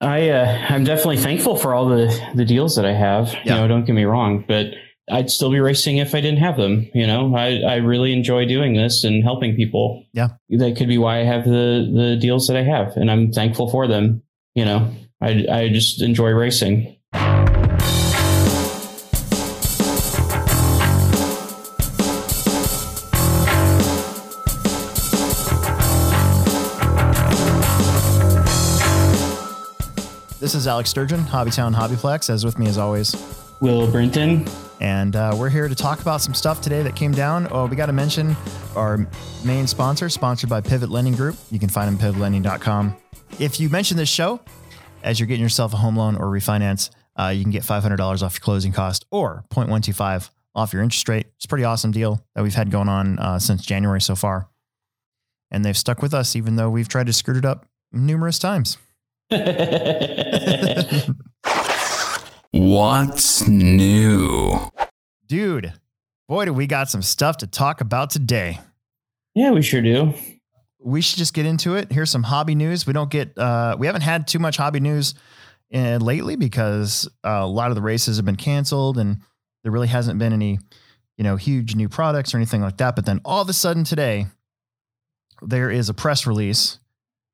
I uh, I'm definitely thankful for all the the deals that I have. Yeah. You know, don't get me wrong, but I'd still be racing if I didn't have them. You know, I I really enjoy doing this and helping people. Yeah. that could be why I have the the deals that I have, and I'm thankful for them. You know, I I just enjoy racing. This is Alex Sturgeon, Hobbytown Hobbyplex, as with me as always. Will Brinton, And uh, we're here to talk about some stuff today that came down. Oh, we got to mention our main sponsor, sponsored by Pivot Lending Group. You can find them at pivotlending.com. If you mention this show as you're getting yourself a home loan or refinance, uh, you can get $500 off your closing cost or 0.125 off your interest rate. It's a pretty awesome deal that we've had going on uh, since January so far. And they've stuck with us even though we've tried to screw it up numerous times. What's new? Dude, boy, do we got some stuff to talk about today. yeah, we sure do. we should just get into it. Here's some hobby news. We don't get, uh, we haven't had too much hobby news uh, lately because uh, a lot of the races have been canceled and there really hasn't been any, you know, huge new products or anything like that. But then all of a sudden today, there is a press release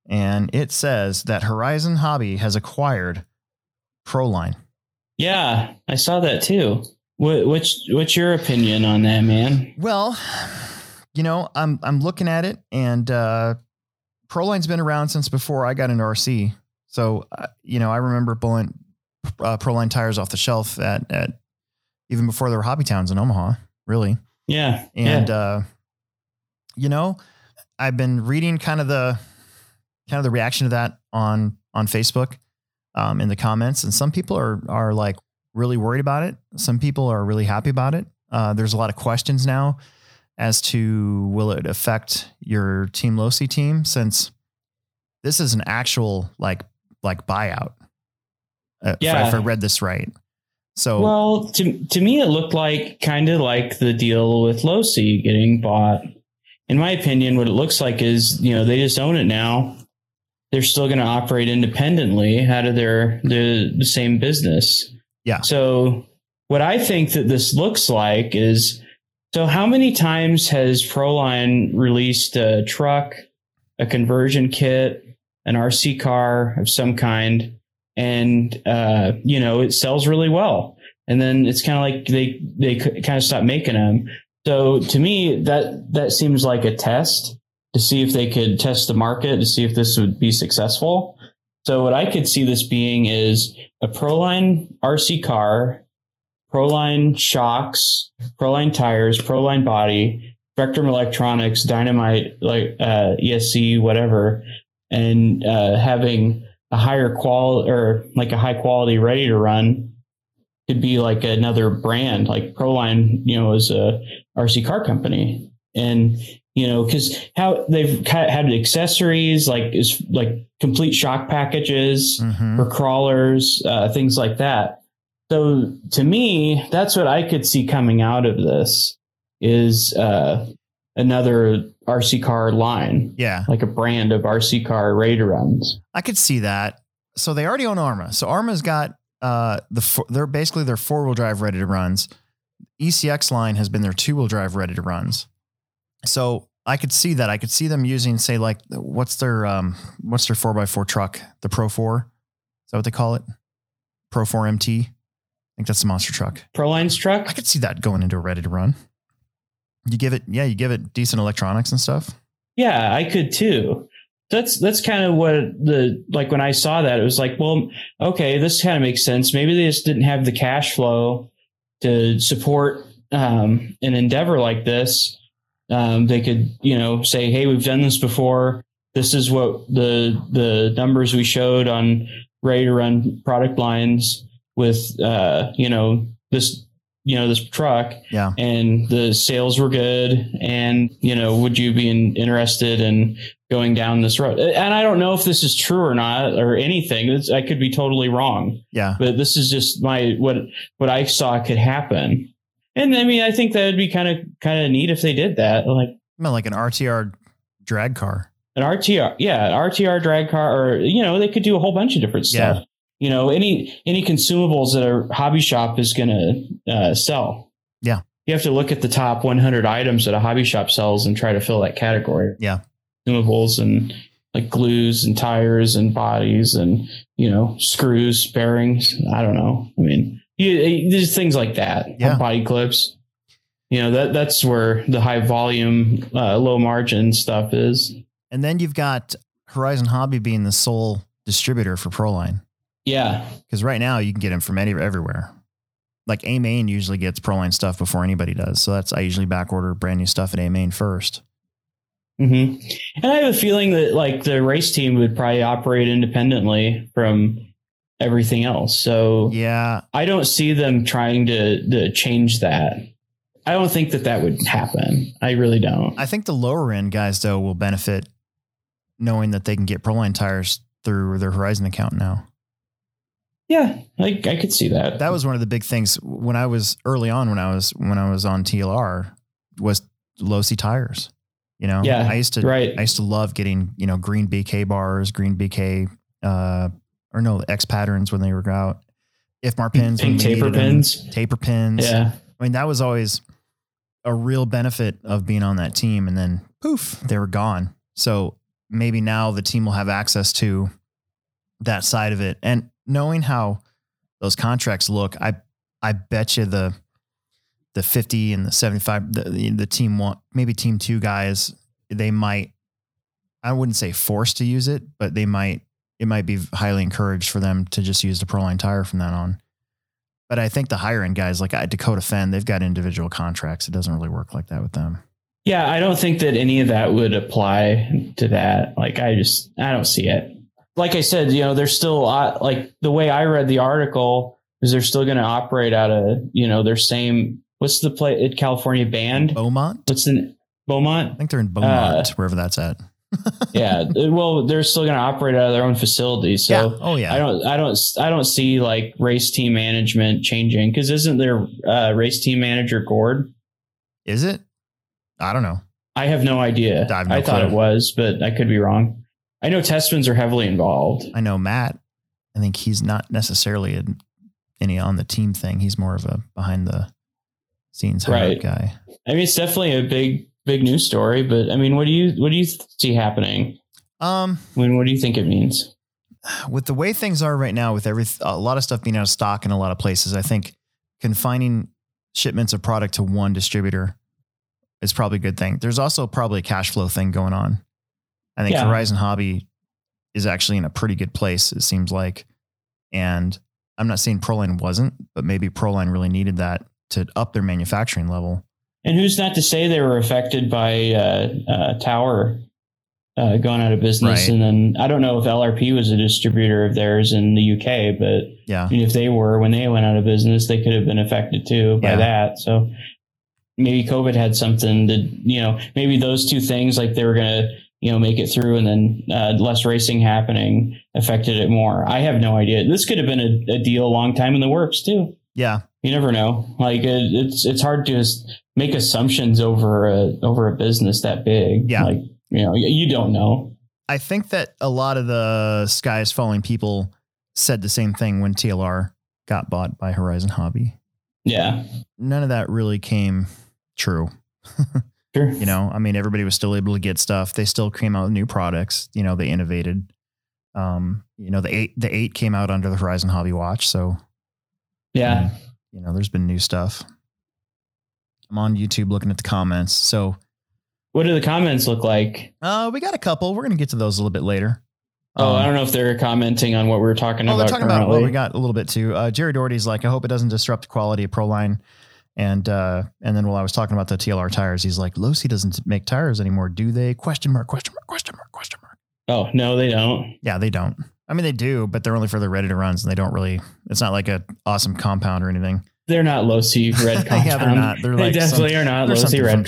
and it says that Horizon Hobby has acquired Proline. Yeah, I saw that too. What, what's what's your opinion on that, man? Well, you know, I'm I'm looking at it, and uh, Proline's been around since before I got into RC. So, uh, you know, I remember pulling uh, Proline tires off the shelf at at even before there were hobby towns in Omaha, really. Yeah, And yeah. uh, you know, I've been reading kind of the kind of the reaction to that on on Facebook um, in the comments, and some people are are like really worried about it. Some people are really happy about it. Uh, there's a lot of questions now as to will it affect your Team Losi team since this is an actual like like buyout. Uh, if I- Yeah. if I read this right. So Well, to to me, it looked like kind of like the deal with Losi getting bought. In my opinion, what it looks like is you know they just own it now. They're still going to operate independently out of their the the same business. Yeah. So what I think that this looks like is so how many times has Proline released a truck, a conversion kit, an RC car of some kind, and uh, you know it sells really well, and then it's kind of like they they kind of stop making them. So to me, that that seems like a test to see if they could test the market to see if this would be successful. So what I could see this being is a Proline RC car, Proline shocks, Proline tires, Proline body, Spektrum Electronics, Dynamite, like uh, ESC, whatever, and uh, having a higher quality or like a high quality ready to run could be like another brand. Like Proline, you know, is a RC car company, and you know, because how they've had accessories like is like complete shock packages mhm. for crawlers, uh, things like that. So to me, that's what I could see coming out of this is uh, another RC car line, yeah. like a brand of RC car ready to runs. I could see that. So they already own Arrma. So Arrma's got uh the four, they're basically their four wheel drive ready to runs. ECX line has been their two wheel drive ready to runs. So I could see that. I could see them using say like what's their um what's their four x four truck the Pro Four is that what they call it Pro Four MT. I think that's the monster truck. Proline's truck. I could see that going into a ready to run. You give it yeah you give it decent electronics and stuff. Yeah, I could too. That's that's kind of what the like when I saw that it was like, well, okay, this kind of makes sense. Maybe they just didn't have the cash flow to support um, an endeavor like this. Um, they could, you know, say, hey, we've done this before. This is what the the numbers we showed on ready to run product lines with, uh, you know, this, you know, this truck Yeah. and the sales were good and you know would you be in, interested in going down this road and i don't know if this is true or not or anything it's, i could be totally wrong Yeah. but this is just my what what i saw could happen and i mean i think that would be kind of kind of neat if they did that like I meant like an RTR drag car. an RTR, yeah, an RTR drag car, or you know, they could do a whole bunch of different stuff. Yeah. You know, any any consumables that a hobby shop is going to uh, sell. Yeah. you have to look at the top 100 items that a hobby shop sells and try to fill that category. Yeah. consumables and like glues and tires and bodies and you know screws, bearings. I don't know. I mean, you, there's things like that. Yeah. body clips. You know that that's where the high volume, uh, low margin stuff is. And then you've got Horizon Hobby being the sole distributor for Proline. Yeah, Because right now you can get them from any everywhere. Like A Main usually gets Proline stuff before anybody does. So that's I usually back order brand new stuff at A Main first. hmm And I have a feeling that like the race team would probably operate independently from everything else. So Yeah. I don't see them trying to, to change that. I don't think that that would happen. I really don't. I think the lower end guys though will benefit knowing that they can get Proline tires through their Horizon account now. yeah, like I could see that. That was one of the big things when I was early on when I was when I was on TLR was Losi tires. You know, Yeah, I used to right. I used to love getting you know green BK bars, green BK, uh, or no X patterns when they were out. If Mar pins, when Pink taper needed them, pins. taper pins. Yeah. I mean that was always a real benefit of being on that team, and then poof, they were gone. So maybe now the team will have access to that side of it, and knowing how those contracts look, I I bet you the the 50 and the 75 the, the, the team want maybe team two guys they might I wouldn't say forced to use it, but they might it might be highly encouraged for them to just use the Proline tire from then on. But I think the higher end guys like Dakota Fenn, they've got individual contracts. It doesn't really work like that with them. Yeah, I don't think that any of that would apply to that. Like, I just, I don't see it. Like I said, you know, they're still uh, like the way I read the article is they're still going to operate out of, you know, their same. What's the play at California band? Beaumont? What's in Beaumont? I think they're in Beaumont, Uh, wherever that's at. Yeah. Well, they're still going to operate out of their own facility. So yeah. Oh yeah. I don't, I don't, I don't see like race team management changing because isn't their uh, race team manager Gord? Is it? I don't know. I have no idea. I have no I thought it was, but I could be wrong. I know Testers are heavily involved. I know Matt. I think he's not necessarily a, any on the team thing. He's more of a behind the scenes Right. guy. I mean, it's definitely a big, big news story. But I mean, what do you, what do you see happening? Um, I mean, what do you think it means? with the way things are right now, with every a lot of stuff being out of stock in a lot of places, I think confining shipments of product to one distributor is probably a good thing. There's also probably a cash flow thing going on. I think Yeah. Horizon Hobby is actually in a pretty good place. It seems like, and I'm not saying Proline wasn't, but maybe Proline really needed that to up their manufacturing level. And who's not to say they were affected by uh, uh, Tower uh, going out of business? Right. And then I don't know if LRP was a distributor of theirs in the UK, but Yeah, I mean, if they were when they went out of business, they could have been affected too by Yeah. that. So maybe COVID had something to, you know, maybe those two things, like they were going to, you know, make it through and then uh, less racing happening affected it more. I have no idea. This could have been a, a deal a long time in the works too. yeah, You never know. Like it, it's it's hard to just make assumptions over a over a business that big. Yeah. like you know, you don't know. I think that a lot of the sky is falling people said the same thing when TLR got bought by Horizon Hobby. Yeah, None of that really came true. sure. You know, I mean, everybody was still able to get stuff. They still came out with new products. You know, they innovated. Um, you know, the eight the eight came out under the Horizon Hobby watch, so Yeah, you know, there's been new stuff. I'm on YouTube looking at the comments. So what do the comments look like? uh, we got a couple. We're gonna get to those a little bit later. Oh, Um, I don't know if they're commenting on what we were talking Oh, about. they're talking currently. about well, we got a little bit too. Uh, Jerry Doherty's like, I hope it doesn't disrupt the quality of Proline. And uh, and then while I was talking about the TLR tires, he's like, Losi doesn't make tires anymore, do they? Question mark, question mark, question mark, question mark. oh no, they don't. Yeah, they don't. I mean, they do, but they're only for the ready to runs, and they don't really. It's not like a awesome compound or anything. They're not Losi red compound. Yeah, they're not. They're they like definitely some- are not Losi red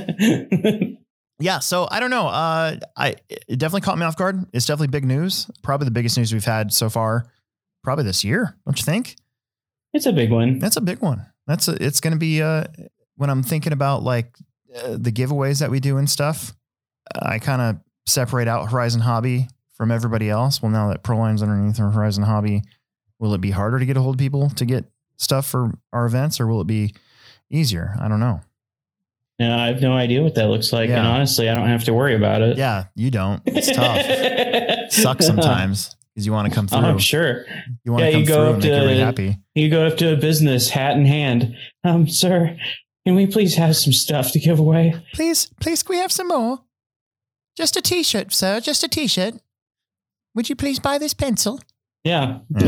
compound. Yeah, so I don't know. Uh, I it definitely caught me off guard. It's definitely big news. Probably the biggest news we've had so far, probably this year. Don't you think? it's a big one. That's a big one. That's a, it's going to be uh, when I'm thinking about like uh, the giveaways that we do and stuff. I kind of separate out Horizon Hobby from everybody else. Well, now that Proline's underneath Horizon Hobby, will it be harder to get a hold of people to get stuff for our events, or will it be easier? I don't know. Yeah, I have no idea what that looks like, and honestly, I don't have to worry about it. Yeah, you don't. It's tough. Sucks sometimes because you want to come Oh, through. I'm sure. You want Yeah, to come you go through up and make everybody to- happy. You go up to a business, hat in hand. Um, sir, can we please have some stuff to give away? Please, please, can we have some more? Just a t-shirt, sir. Just a t-shirt. Would you please buy this pencil? Yeah.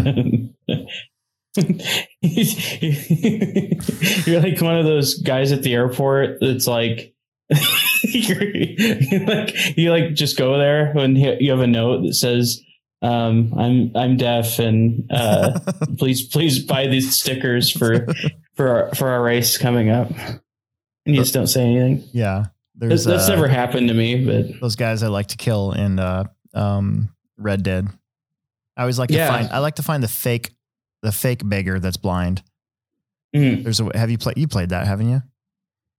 You're like one of those guys at the airport that's like, you're like you like just go there when you you have a note that says, um, "I'm I'm deaf and uh, please please buy these stickers for for our, for our race coming up." And you just don't say anything. Yeah, That's, that's uh, never happened to me, but those guys I like to kill in uh, um, Red Dead. I always like to find. I like to find the fake, the fake beggar that's blind. mm. There's a. Have you played? You played that, haven't you?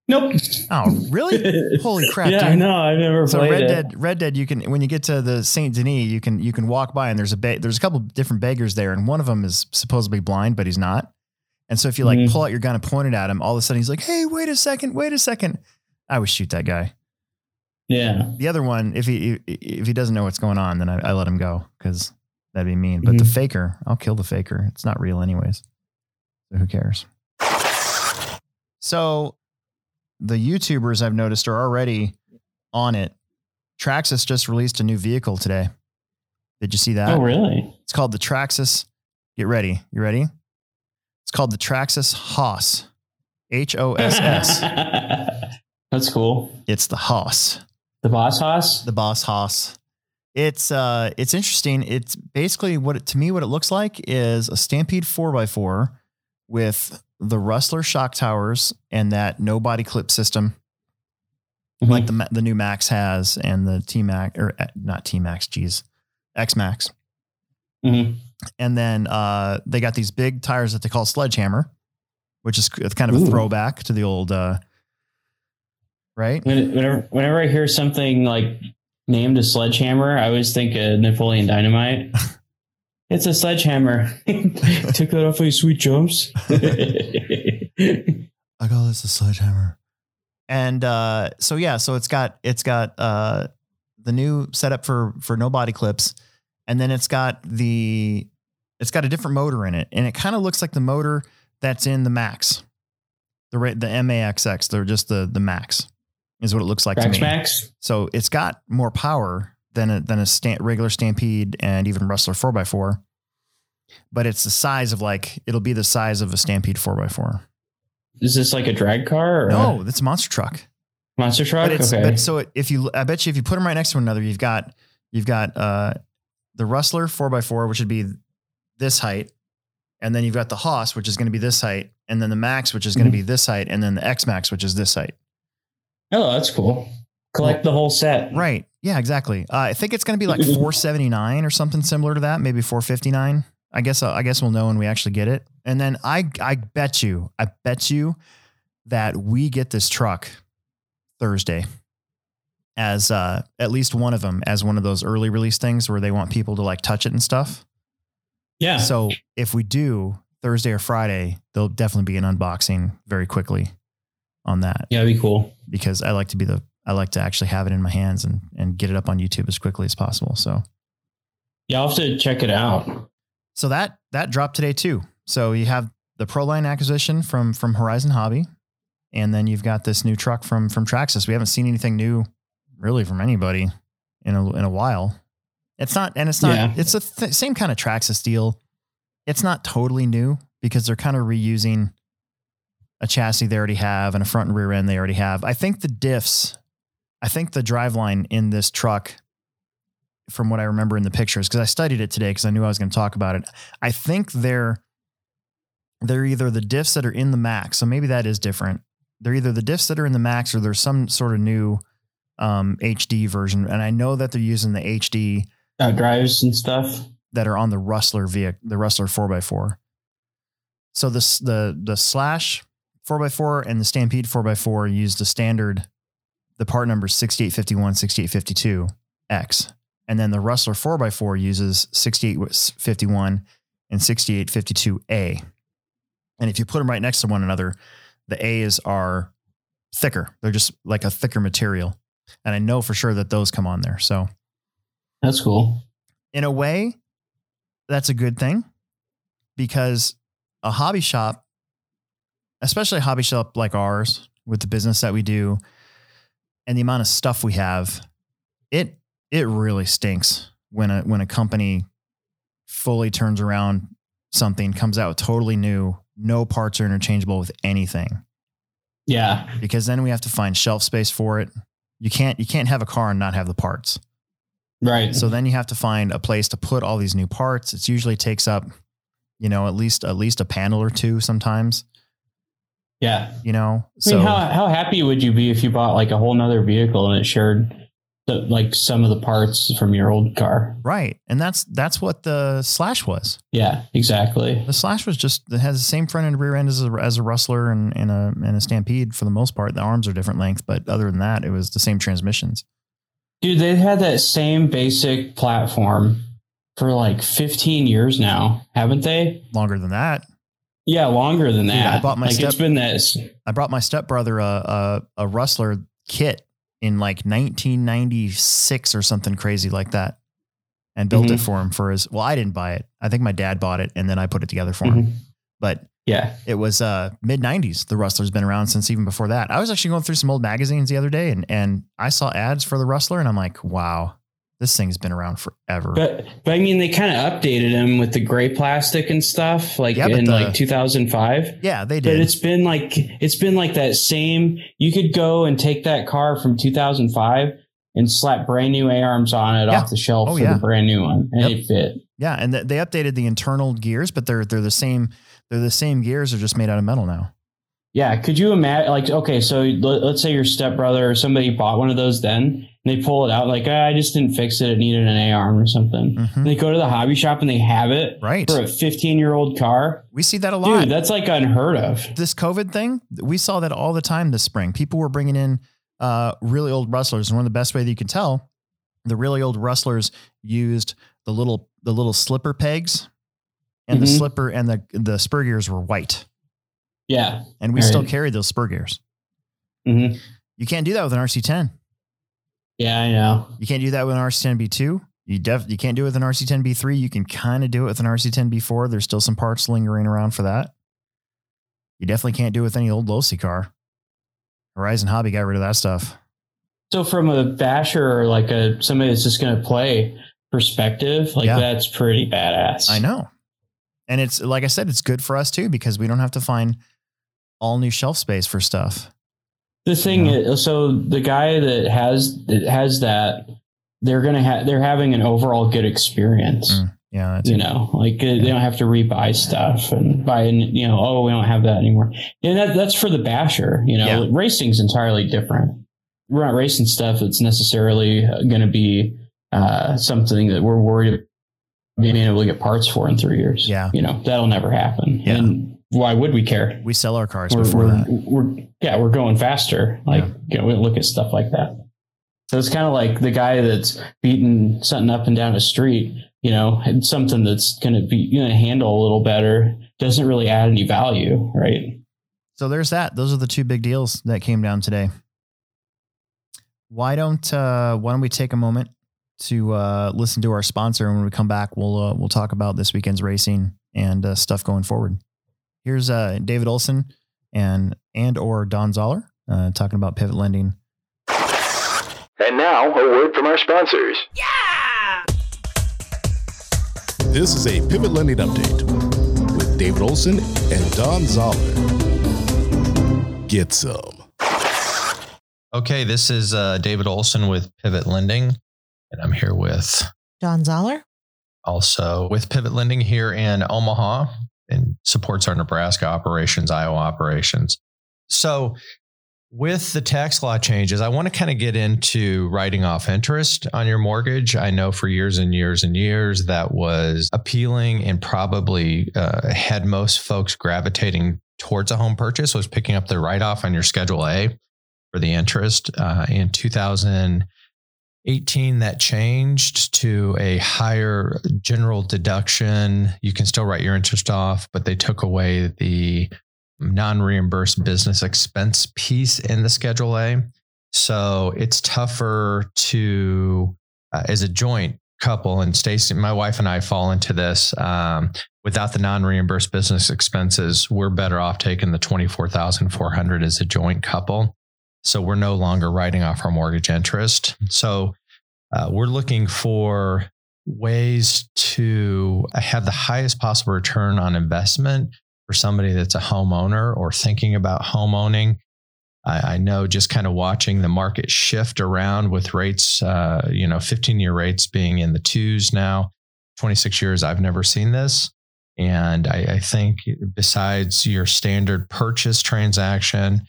nope. Oh, really? Holy crap! yeah, dude. I know. I've never So played Red it. Dead, Red Dead, you can when you get to the Saint Denis, you can you can walk by and there's a ba- there's a couple different beggars there, and one of them is supposedly blind, but he's not. And so if you like Mhm. pull out your gun and point it at him, all of a sudden he's like, "Hey, wait a second, wait a second. I would shoot that guy. Yeah. The other one, if he if he doesn't know what's going on, then I, I let him go because that'd be mean. But the Mhm. faker, I'll kill the faker. It's not real, anyways. So who cares? So the YouTubers I've noticed are already on it. Traxxas just released a new vehicle today. Did you see that? Oh, really? It's called the Traxxas. Get ready. You ready? It's called the Traxxas Hoss. H O S S. That's cool. It's the Hoss. The boss Hoss? the boss Hoss. It's uh it's interesting. It's basically what it, to me what it looks like is a Stampede 4x4 with the Rustler shock towers and that no body clip system like the the new Max has and the T Max or uh, not T Max, geez, X Max. Mhm. And then uh they got these big tires that they call Sledgehammer, which is kind of a throwback to the old uh right? Whenever, whenever I hear something like named a sledgehammer, I always think of Napoleon Dynamite. it's a sledgehammer. Took that off of sweet jumps. I call this a sledgehammer. And uh, so yeah, so it's got it's got uh, the new setup for for no body clips, and then it's got the it's got a different motor in it, and it kind of looks like the motor that's in the Max, the ra- the MAXX. They're just the the Max is what it looks like to me. Max. So it's got more power than a, than a sta- regular Stampede and even Rustler 4x4. But it's the size of like, it'll be the size of a Stampede 4x4. Is this like a drag car or No, a that's a monster truck. monster truck? But it's, okay. but so if you, I bet you if you put them right next to one another, you've got, you've got uh, the Rustler 4x4, which would be this height. And then you've got the Hoss, which is going to be this height. And then the Max, which is going to Mhm. be this height. And then the X Max, which is this height. Oh, that's cool. Collect the whole set. Right. Yeah, exactly. Uh, I think it's going to be like 479 or something similar to that, maybe 459. I guess uh, I guess we'll know when we actually get it. And then I I bet you, I bet you that we get this truck Thursday as uh at least one of them as one of those early release things where they want people to like touch it and stuff. Yeah. So if we do Thursday or Friday, there'll definitely be an unboxing very quickly on that yeah, that'd be cool. because I like to be the I like to actually have it in my hands and and get it up on YouTube as quickly as possible. So Yeah, I'll have to check it out. so that that dropped today too. So you have the Proline acquisition from from Horizon Hobby, and then you've got this new truck from from Traxxas. We haven't seen anything new really from anybody in a in a while. It's not and it's not Yeah. it's the th- same kind of Traxxas deal. It's not totally new because they're kind of reusing a chassis they already have and a front and rear end they already have. I think the diffs, I think the driveline in this truck, from what I remember in the pictures, because I studied it today because I knew I was going to talk about it. I think they're they're either the diffs that are in the max, so maybe that is different. They're either the diffs that are in the max or there's some sort of new um, HD version, and I know that they're using the HD Uh, drives and stuff. that are on the Rustler vehicle, the Rustler 4x4. So this the the slash 4x4 and the Stampede 4x4 used the standard the part number is 6851, 6852X. And then the Rustler 4x4 uses 6851 and 6852A. And if you put them right next to one another, the A's are thicker. They're just like a thicker material. And I know for sure that those come on there. So, That's cool. in a way, that's a good thing because a hobby shop, especially a hobby shop like ours with the business that we do and the amount of stuff we have, it it really stinks when a when a company fully turns around something, comes out totally new, no parts are interchangeable with anything. Yeah. Because then we have to find shelf space for it. You can't you can't have a car and not have the parts. Right. So then you have to find a place to put all these new parts. It usually takes up, you know, at least at least a panel or two sometimes. Yeah. You know, I so mean, how how happy would you be if you bought like a whole nother vehicle and it shared the, like some of the parts from your old car? right, and that's that's what the Slash was. Yeah, exactly. The Slash was just it has the same front and rear end as a, as a Rustler and, and a and a Stampede for the most part. The arms are different length, but other than that, it was the same transmissions. Dude, they've had that same basic platform for like 15 years now, haven't they? Longer than that, Yeah, longer than that. I bought my like step- it's been this. I brought my stepbrother a, a a Rustler kit in like 1996 or something crazy like that, and built it Mhm. for him for his. Well, I didn't buy it. I think my dad bought it, and then I put it together for him. Mhm. But Yeah. it was uh, mid 90s. The Rustler's been around since even before that. I was actually going through some old magazines the other day, and and I saw ads for the Rustler, and I'm like, wow, this thing's been around forever. But but I mean they kind of updated them with the gray plastic and stuff like Yeah, in the- like 2005. yeah, they did. But it's been like it's been like that same. You could go and take that car from 2005 and slap brand new A arms on it Yeah. off the shelf Oh, for yeah. the brand new one, and Yep. it fit. yeah, and th- they updated the internal gears, but they're they're the same. They're the same gears. They're just made out of metal now. Yeah, could you imagine? Like, okay, so let, let's say your stepbrother or somebody bought one of those then, and they pull it out like, "Ah, I just didn't fix it; it needed an A arm or something. Mhm. And they go to the hobby shop and they have it Right. for a 15 year old car. We see that a lot. Dude, that's like unheard of. this COVID thing, we saw that all the time this spring. People were bringing in uh, really old rustlers, and one of the best way that you can tell, the really old rustlers used the little the little slipper pegs, and the Mhm. slipper and the the spur gears were white, Yeah. and we still carry those spur gears. hmm You can't do that with an RC10. Yeah, I know. You can't do that with an RC10 B2. You def you can't do it with an RC10 B3. You can kind of do it with an RC10 B4. There's still some parts lingering around for that. You definitely can't do it with any old Losi car. Horizon Hobby got rid of that stuff. So from a basher or like a somebody that's just going to play perspective, like Yeah. that's pretty badass. I know. And it's like I said, it's good for us too because we don't have to find all new shelf space for stuff. The thing Yeah. is, so the guy that has that has that, they're gonna have they're having an overall good experience. Mm, Yeah, You know, like uh, they don't have to rebuy stuff and buy, you know, oh, we don't have that anymore. And that that's for the basher. You know, Yeah. racing's entirely different. We're not racing stuff that's necessarily going to be uh, something that we're worried about being able to get parts for in three years. Yeah. you know, that'll never happen. Yeah. And why would we care? we sell our cars we're, before we're, that. we're yeah we're going faster like you know, we look at stuff like that so it's kind of like the guy that's beating something up and down a street you know and something that's going to be going to handle a little better doesn't really add any value right So there's that. Those are the two big deals that came down today. Why don't uh, why don't we take a moment to uh, listen to our sponsor, and when we come back, we'll uh, we'll talk about this weekend's racing and uh, stuff going forward. Here's uh, David Olson and and or Don Zoller uh, talking about pivot lending. And now, a word from our sponsors. Yeah. This is a Pivot Lending Update with David Olson and Don Zoller. Get some. Okay, this is uh, David Olson with Pivot Lending, and I'm here with Don Zoller. also with Pivot Lending here in Omaha and supports our Nebraska operations, Iowa operations. So, with the tax law changes, I want to kind of get into writing off interest on your mortgage. I know for years and years and years that was appealing and probably uh, had most folks gravitating towards a home purchase was picking up the write off on your Schedule A. for the interest. Uh, in 2018, that changed to a higher general deduction. You can still write your interest off, but they took away the non reimbursed business expense piece in the Schedule A. So it's tougher to, uh, as a joint couple, and Stacy, my wife and I fall into this. Um, without the non-reimbursed business expenses, we're better off taking the twenty-four thousand four hundred as a joint couple. So we're no longer writing off our mortgage interest. So uh, we're looking for ways to have the highest possible return on investment for somebody that's a homeowner or thinking about home owning. I, I know just kind of watching the market shift around with rates, uh, you know, 15 year rates being in the twos now, 26 years, I've never seen this. And I, I think besides your standard purchase transaction,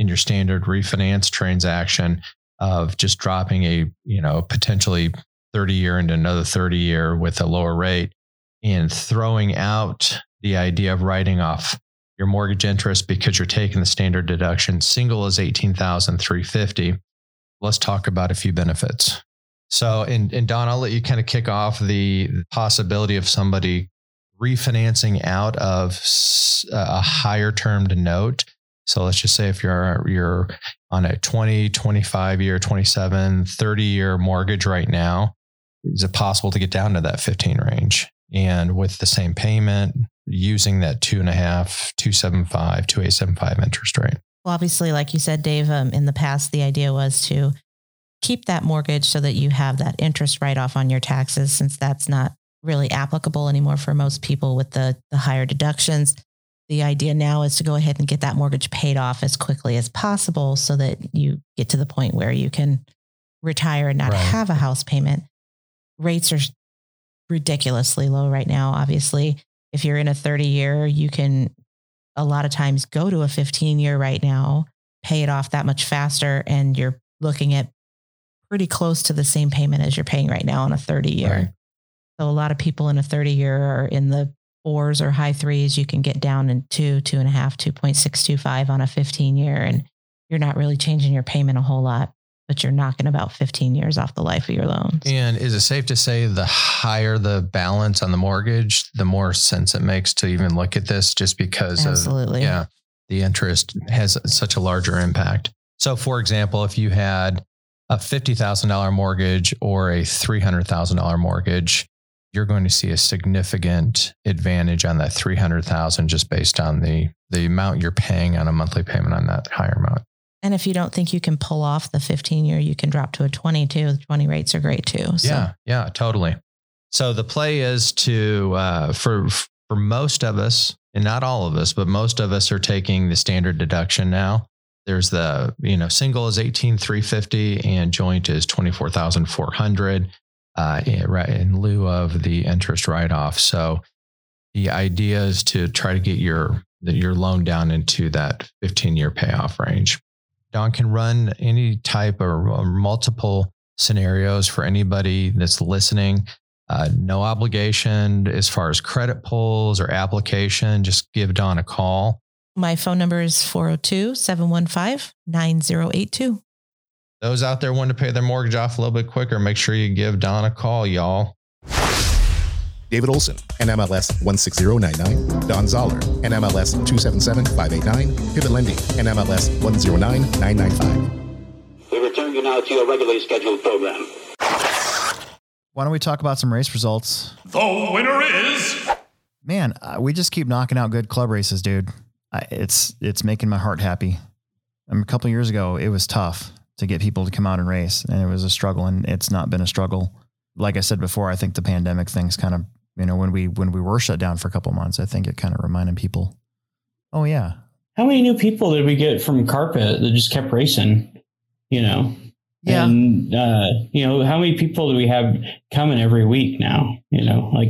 in your standard refinance transaction of just dropping a, you know, potentially 30 year into another 30 year with a lower rate and throwing out the idea of writing off your mortgage interest because you're taking the standard deduction. Single is 18,350. Let's talk about a few benefits. So, and, and Don, I'll let you kind of kick off the possibility of somebody refinancing out of a higher termed note. So let's just say if you're you're on a 20, 25 year, 27, 30 year mortgage right now, is it possible to get down to that 15 range? And with the same payment, using that two and a half, 275, 2875 interest rate. Well, obviously, like you said, Dave, um, in the past, the idea was to keep that mortgage so that you have that interest write off on your taxes, since that's not really applicable anymore for most people with the, the higher deductions. The idea now is to go ahead and get that mortgage paid off as quickly as possible so that you get to the point where you can retire and not Right. have a house payment. Rates are ridiculously low right now. Obviously, if you're in a 30 year, you can a lot of times go to a 15 year right now, pay it off that much faster, and you're looking at pretty close to the same payment as you're paying right now on a 30 year. Right. So a lot of people in a 30 year are in the fours or high threes. You can get down in two, two and a half, 2.625 on a 15 year. And you're not really changing your payment a whole lot, but you're knocking about 15 years off the life of your loans. And is it safe to say the higher the balance on the mortgage, the more sense it makes to even look at this just because of yeah, the interest has such a larger impact. So for example, if you had a $50,000 mortgage or a $300,000 mortgage, you're going to see a significant advantage on that 300,000 just based on the the amount you're paying on a monthly payment on that higher amount. And if you don't think you can pull off the 15 year, you can drop to a 22. The 20 rates are great too. So. Yeah, yeah, totally. So the play is to uh, for for most of us, and not all of us, but most of us are taking the standard deduction now. There's the you know single is 18,350 and joint is 24,400 uh, in, lieu of the interest write off. So the idea is to try to get your your loan down into that fifteen year payoff range. Don can run any type or multiple scenarios for anybody that's listening. Uh, no obligation as far as credit pulls or application. Just give Don a call. my phone number is 402 715 9082. Those out there wanting to pay their mortgage off a little bit quicker, make sure you give Don a call, y'all. David Olson, NMLS 16099. Don Zoller, NMLS 277589. Pivot Lending, NMLS 109995. We return you now to your regularly scheduled program. Why don't we talk about some race results? The winner is Man, uh, we just keep knocking out good club races, dude. I, it's it's making my heart happy. I mean, a couple years ago, it was tough to get people to come out and race, and it was a struggle, and it's not been a struggle. Like I said before, I think the pandemic thing's kind of you know when we when we were shut down for a couple months, I think it kind of reminded people, oh yeah, How many new people did we get from carpet that just kept racing? You know, Yeah. And uh, you know, how many people do we have coming every week now? You know, like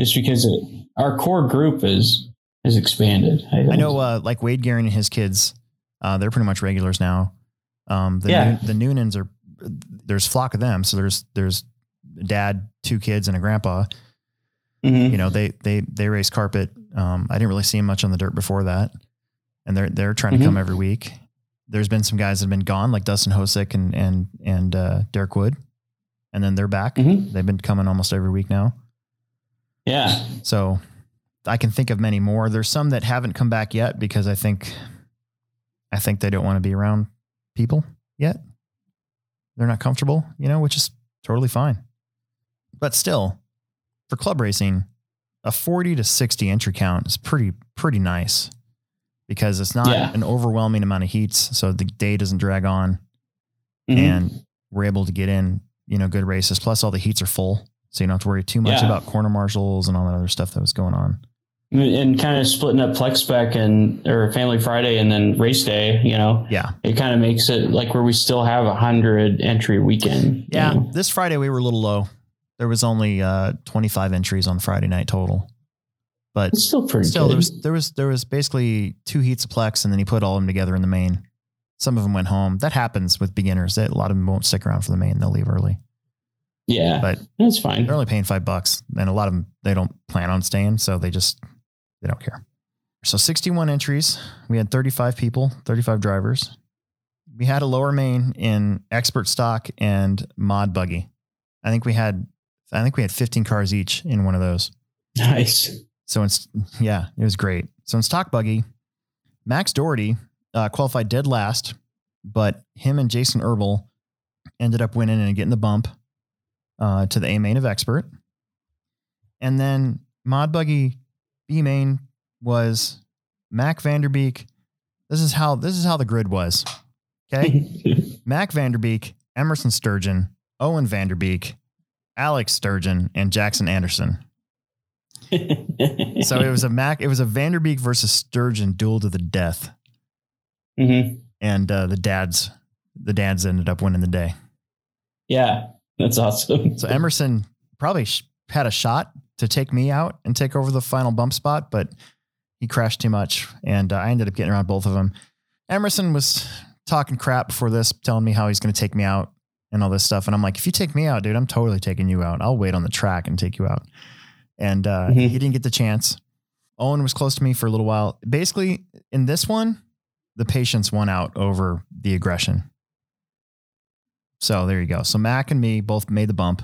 just because it, our core group is is expanded. I, I know, uh, like Wade Garing and his kids, uh, they're pretty much regulars now. Um, the Yeah. The Noonans are there's flock of them, so there's there's dad, two kids, and a grandpa. Mhm. You know, they they they race carpet. Um, I didn't really see them much on the dirt before that, and they're they're trying to come every week. there's been some guys that have been gone, like Dustin Hosick and and and uh, Derek Wood, and then they're back. Mhm. They've been coming almost every week now. Yeah. So I can think of many more. There's some that haven't come back yet because I think I think they don't want to be around people yet. They're not comfortable, you know, which is totally fine. But still, for club racing, a 40 to 60 entry count is pretty pretty nice because it's not Yeah. an overwhelming amount of heats, so the day doesn't drag on Mhm. and we're able to get in, you know, good races. Plus all the heats are full. So you don't have to worry too much Yeah. about corner marshals and all that other stuff that was going on. And kind of splitting up Plex Spec and or Family Friday and then race day, you know, Yeah. it kind of makes it like where we still have a hundred entry weekend. you Yeah. know? This Friday we were a little low. There was only uh, 25 entries on Friday night total. But it's still pretty still good. there was there was there was basically two heats of Plex and then he put all of them together in the main. Some of them went home. That happens with beginners. That a lot of them won't stick around for the main. They'll leave early. yeah, But that's fine. they're only paying five bucks, and a lot of them they don't plan on staying, so they just they don't care. So 61 entries. We had 35 people, 35 drivers. We had a lower main in expert stock and mod buggy. I think we had I think we had 15 cars each in one of those. Nice. So it's yeah, it was great. So in stock buggy, Max Doherty uh, qualified dead last, but him and Jason Herbal ended up winning and getting the bump uh, to the A main of expert. And then mod buggy B main was Mac Vanderbeek. This is how this is how the grid was. Okay. Mac Vanderbeek, Emerson Sturgeon, Owen Vanderbeek, Alex Sturgeon, and Jackson Anderson. So it was a Mac, it was a Vanderbeek versus Sturgeon duel to the death, hmm and uh, the dads, the dads ended up winning the day. Yeah, that's awesome. So Emerson probably sh- had a shot to take me out and take over the final bump spot, but he crashed too much, and uh, I ended up getting around both of them. Emerson was talking crap before this, telling me how he's going to take me out and all this stuff, and I'm like, if you take me out, dude, I'm totally taking you out. I'll wait on the track and take you out. And uh, Mhm. he didn't get the chance. Owen was close to me for a little while. Basically, in this one, the patience won out over the aggression. So there you go. So Mac and me both made the bump.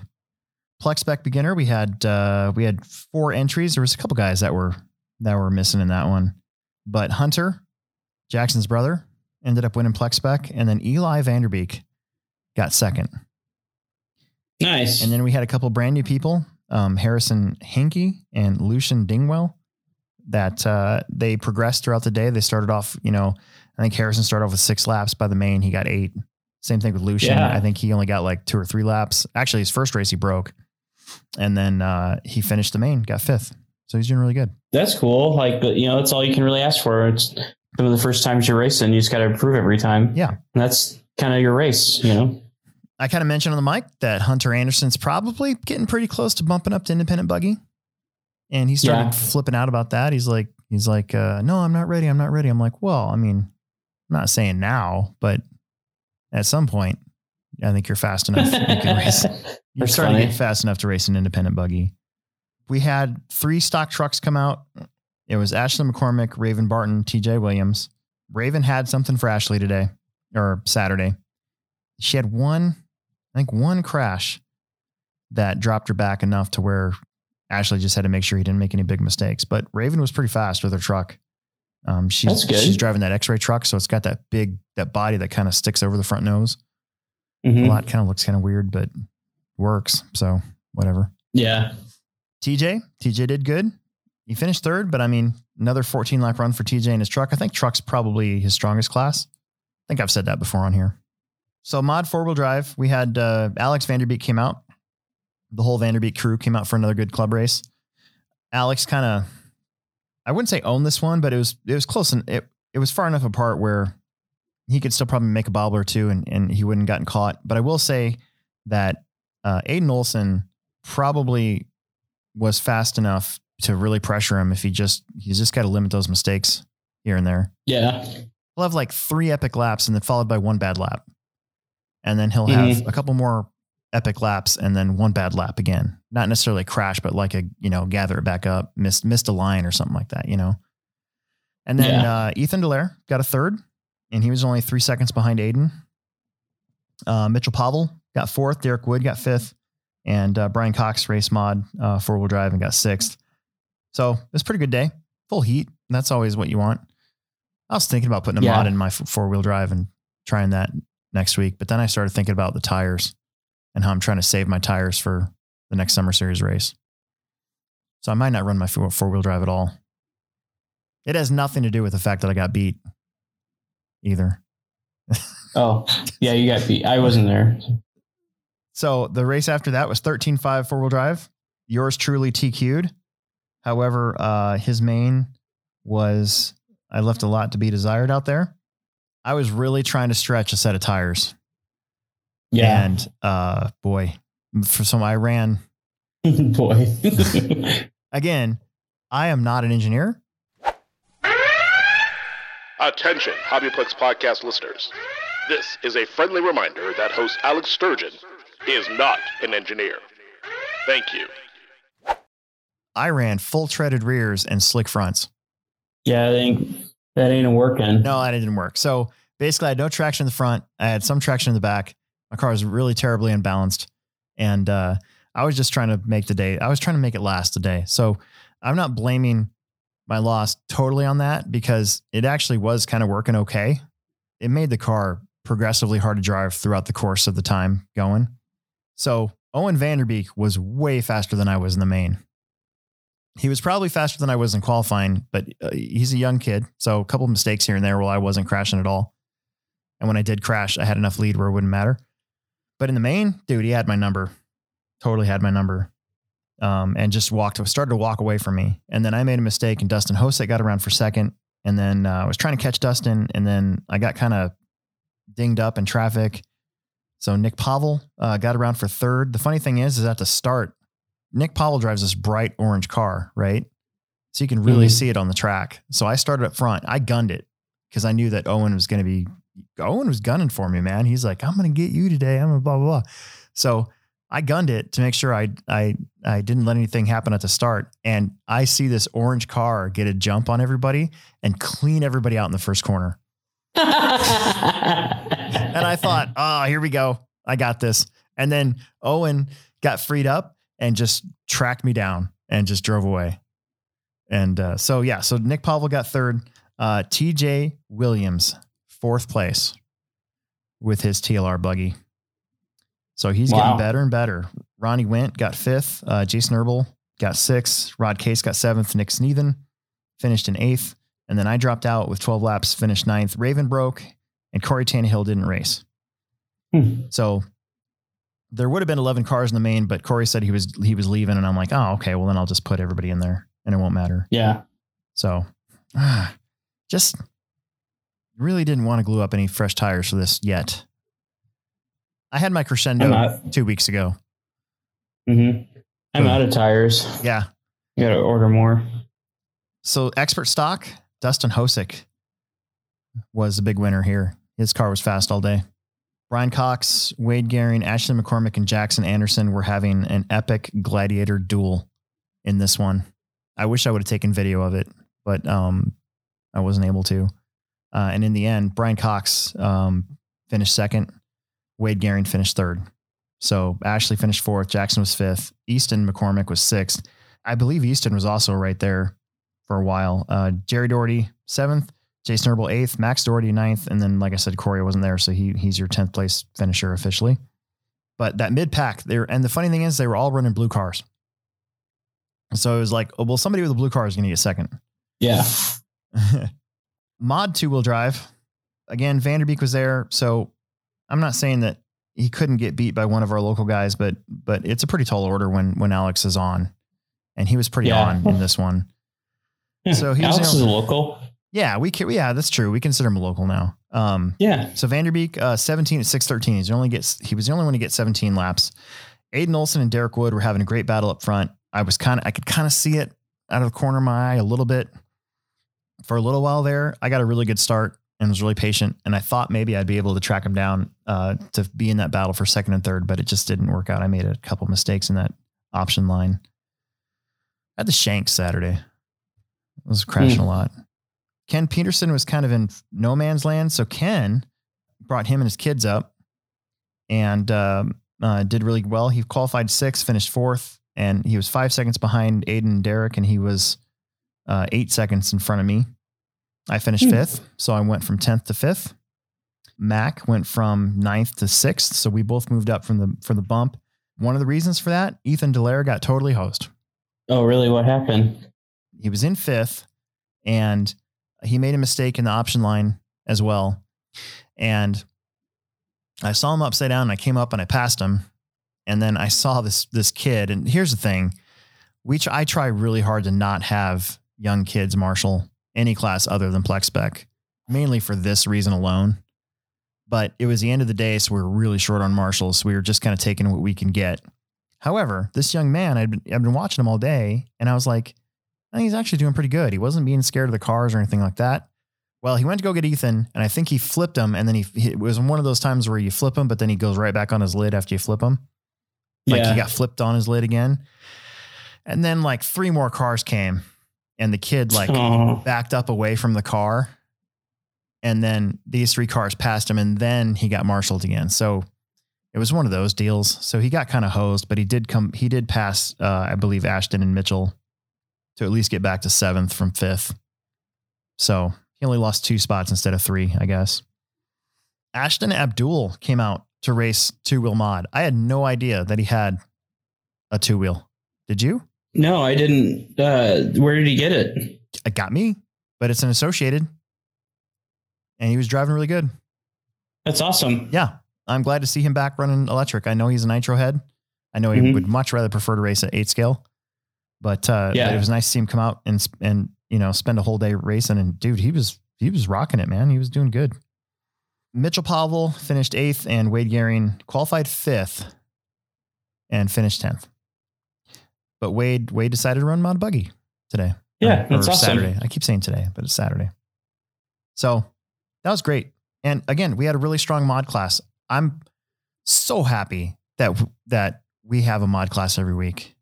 Plex Spec beginner, we had uh, we had four entries. There was a couple guys that were that were missing in that one, but Hunter, Jackson's brother, ended up winning Plex Spec, and then Eli Vanderbeek got second. Nice. And then we had a couple brand new people, um, Harrison Hankey and Lucian Dingwell, that uh, they progressed throughout the day. They started off, you know, I think Harrison started off with six laps by the main. He got eight. Same thing with Lucian. Yeah. I think he only got like two or three laps. Actually, his first race he broke, and then uh, he finished the main, got fifth. So he's doing really good. that's cool. Like, but, you know, that's all you can really ask for. It's some of the first times you're racing. You just got to improve every time. Yeah. And that's kind of your race, you know? I kind of mentioned on the mic that Hunter Anderson's probably getting pretty close to bumping up to independent buggy. And he started Yeah. flipping out about that. He's like, he's like, uh, no, I'm not ready. I'm not ready. I'm like, well, I mean, I'm not saying now, but at some point, I think you're fast enough. You can race. You're That's starting to funny. get fast enough to race an independent buggy. We had three stock trucks come out. It was Ashley McCormick, Raven Barton, TJ Williams. Raven had something for Ashley today or Saturday. She had one, I think one crash that dropped her back enough to where Ashley just had to make sure he didn't make any big mistakes. But Raven was pretty fast with her truck. Um, she's, That's good. she's driving that X-ray truck, so it's got that big that body that kind of sticks over the front nose. Mhm. A lot kind of looks kind of weird, but works. So whatever. Yeah. TJ, TJ did good. He finished third, but I mean, another 14 lap run for TJ in his truck. I think truck's probably his strongest class. I think I've said that before on here. So mod four wheel drive, we had uh, Alex Vanderbeek came out. The whole Vanderbeek crew came out for another good club race. Alex kind of, I wouldn't say owned this one, but it was it was close and it it was far enough apart where he could still probably make a bobble or two and and he wouldn't gotten caught. But I will say that uh, Aiden Olson probably was fast enough to really pressure him if he just he's just got to limit those mistakes here and there. Yeah. He'll have like three epic laps and then followed by one bad lap. And then he'll have a couple more epic laps and then one bad lap again. Not necessarily a crash, but like a, you know, gather it back up, missed missed a line or something like that, you know. And then Yeah. uh, Ethan Delaire got a third. And he was only three seconds behind Aiden. Uh, Mitchell Pavel got fourth. Derek Wood got fifth, and uh, Brian Cox race mod uh, four wheel drive and got sixth. So it was a pretty good day. Full heat. And that's always what you want. I was thinking about putting a Yeah. mod in my four wheel drive and trying that next week, but then I started thinking about the tires and how I'm trying to save my tires for the next summer series race. So I might not run my four wheel drive at all. It has nothing to do with the fact that I got beat either. Oh, yeah, you got beat. I wasn't there. So the race after that was 13.5 four wheel drive. Yours truly TQ'd. However, uh, his main was I left a lot to be desired out there. I was really trying to stretch a set of tires. Yeah. And uh, boy, for some, I ran Boy. again. I am not an engineer. Attention, Hobbyplex podcast listeners. This is a friendly reminder that host Alex Sturgeon is not an engineer. Thank you. I ran full treaded rears and slick fronts. yeah, that ain't, that ain't working. No, that didn't work. So basically, I had no traction in the front. I had some traction in the back. My car was really terribly unbalanced. And uh, I was just trying to make the day, I was trying to make it last the day. So I'm not blaming my loss totally on that because it actually was kind of working okay. It made the car progressively hard to drive throughout the course of the time going. So Owen Vanderbeek was way faster than I was in the main. He was probably faster than I was in qualifying, but uh, he's a young kid. So a couple of mistakes here and there while I wasn't crashing at all. And when I did crash, I had enough lead where it wouldn't matter. But in the main, dude, he had my number. Totally had my number. Um, and just walked, started to walk away from me. And then I made a mistake and Dustin Hosek got around for second. And then uh, I was trying to catch Dustin. And then I got kind of dinged up in traffic. So Nick Pavel uh, got around for third. The funny thing is, is at the start, Nick Pavel drives this bright orange car, right? So you can really Mhm. see it on the track. So I started up front. I gunned it because I knew that Owen was going to be, Owen was gunning for me, man. He's like, I'm going to get you today. I'm going to blah, blah, blah. So I gunned it to make sure I, I, I didn't let anything happen at the start. And I see this orange car get a jump on everybody and clean everybody out in the first corner. And I thought, oh, here we go. I got this. And then Owen got freed up and just tracked me down and just drove away. And uh, so, yeah, so Nick Pavel got third. Uh, TJ Williams, fourth place with his TLR buggy. So he's Wow. getting better and better. Ronnie Went got fifth. Uh, Jason Herbal got sixth. Rod Case got seventh. Nick Sneathen finished in eighth. And then I dropped out with 12 laps, finished ninth. Raven broke, and Corey Tannehill didn't race. Hmm. So there would have been 11 cars in the main, but Corey said he was he was leaving, and I'm like, oh, okay, well then I'll just put everybody in there, and it won't matter. yeah. So ah, just really didn't want to glue up any fresh tires for this yet. I had my crescendo two weeks ago. hmm I'm out of tires. Yeah. You got to order more. So expert stock, Dustin Hosick was the big winner here. His car was fast all day. Brian Cox, Wade Garing, Ashley McCormick, and Jackson Anderson were having an epic gladiator duel in this one. I wish I would have taken video of it, but um, I wasn't able to. Uh, and in the end, Brian Cox um, finished second. Wade Garing finished third. So Ashley finished fourth. Jackson was fifth. Easton McCormick was sixth. I believe Easton was also right there for a while. Uh, Jerry Doherty seventh, Jason Herbal eighth, Max Doherty ninth, and then like I said, Corey wasn't there, so he he's your tenth place finisher officially. But that mid pack, there and the funny thing is they were all running blue cars. So it was like, oh, well, somebody with a blue car is going to get second. Yeah. Mod two wheel drive. Again, Vanderbeek was there, so I'm not saying that he couldn't get beat by one of our local guys, but but it's a pretty tall order when when Alex is on, and he was pretty Yeah. on in this one. So he was, Alex you is a local. Yeah, we can. Yeah, that's true. We consider him a local now. Um, Yeah. so Vanderbeek, uh, 17 at 613. He's only gets he was the only one to get 17 laps. Aiden Olson and Derek Wood were having a great battle up front. I was kind of I could kind of see it out of the corner of my eye a little bit. For a little while there, I got a really good start and was really patient. And I thought maybe I'd be able to track him down uh, to be in that battle for second and third, but it just didn't work out. I made a couple mistakes in that option line. I had the shank Saturday. I was crashing a lot. Ken Peterson was kind of in no man's land. So Ken brought him and his kids up and um, uh, did really well. He qualified sixth, finished fourth, and he was five seconds behind Aiden and Derek, and he was uh, eight seconds in front of me. I finished Hmm. fifth, so I went from tenth to fifth. Mac went from ninth to sixth, so we both moved up from the from the bump. One of the reasons for that, Ethan Delaire got totally hosed. Oh, really? What happened? He was in fifth, and he made a mistake in the option line as well. And I saw him upside down, and I came up and I passed him, and then I saw this this kid. And here's the thing, we tr- I try really hard to not have young kids marshal any class other than Plex Spec, mainly for this reason alone. But it was the end of the day, so we were really short on marshals. So we were just kind of taking what we can get. However, this young man, I'd been, I'd been watching him all day, and I was like, I think he's actually doing pretty good. He wasn't being scared of the cars or anything like that. Well, he went to go get Ethan, and I think he flipped him, and then he, he it was one of those times where you flip him, but then he goes right back on his lid after you flip him. Like yeah. he got flipped on his lid again. And then like three more cars came, and the kid like oh, backed up away from the car. And then these three cars passed him, and then he got marshaled again. So it was one of those deals. So he got kind of hosed, but he did come, he did pass, uh, I believe, Ashton and Mitchell to at least get back to seventh from fifth. So he only lost two spots instead of three, I guess. Ashton Abdul came out to race two wheel mod. I had no idea that he had a two wheel. Did you? No, I didn't. Uh, where did he get it? It got me, but it's an associated. And he was driving really good. That's awesome. Yeah. I'm glad to see him back running electric. I know he's a nitro head. I know he Mhm. would much rather prefer to race at eight scale. But uh Yeah. but it was nice to see him come out and and you know spend a whole day racing. And dude, he was he was rocking it, man. He was doing good. Mitchell Pavel finished eighth, and Wade Garing qualified fifth and finished tenth. But Wade Wade decided to run mod buggy today. Yeah, Or- that's or awesome. Saturday. I keep saying today, but it's Saturday. So that was great. And again, we had a really strong mod class. I'm so happy that that we have a mod class every week.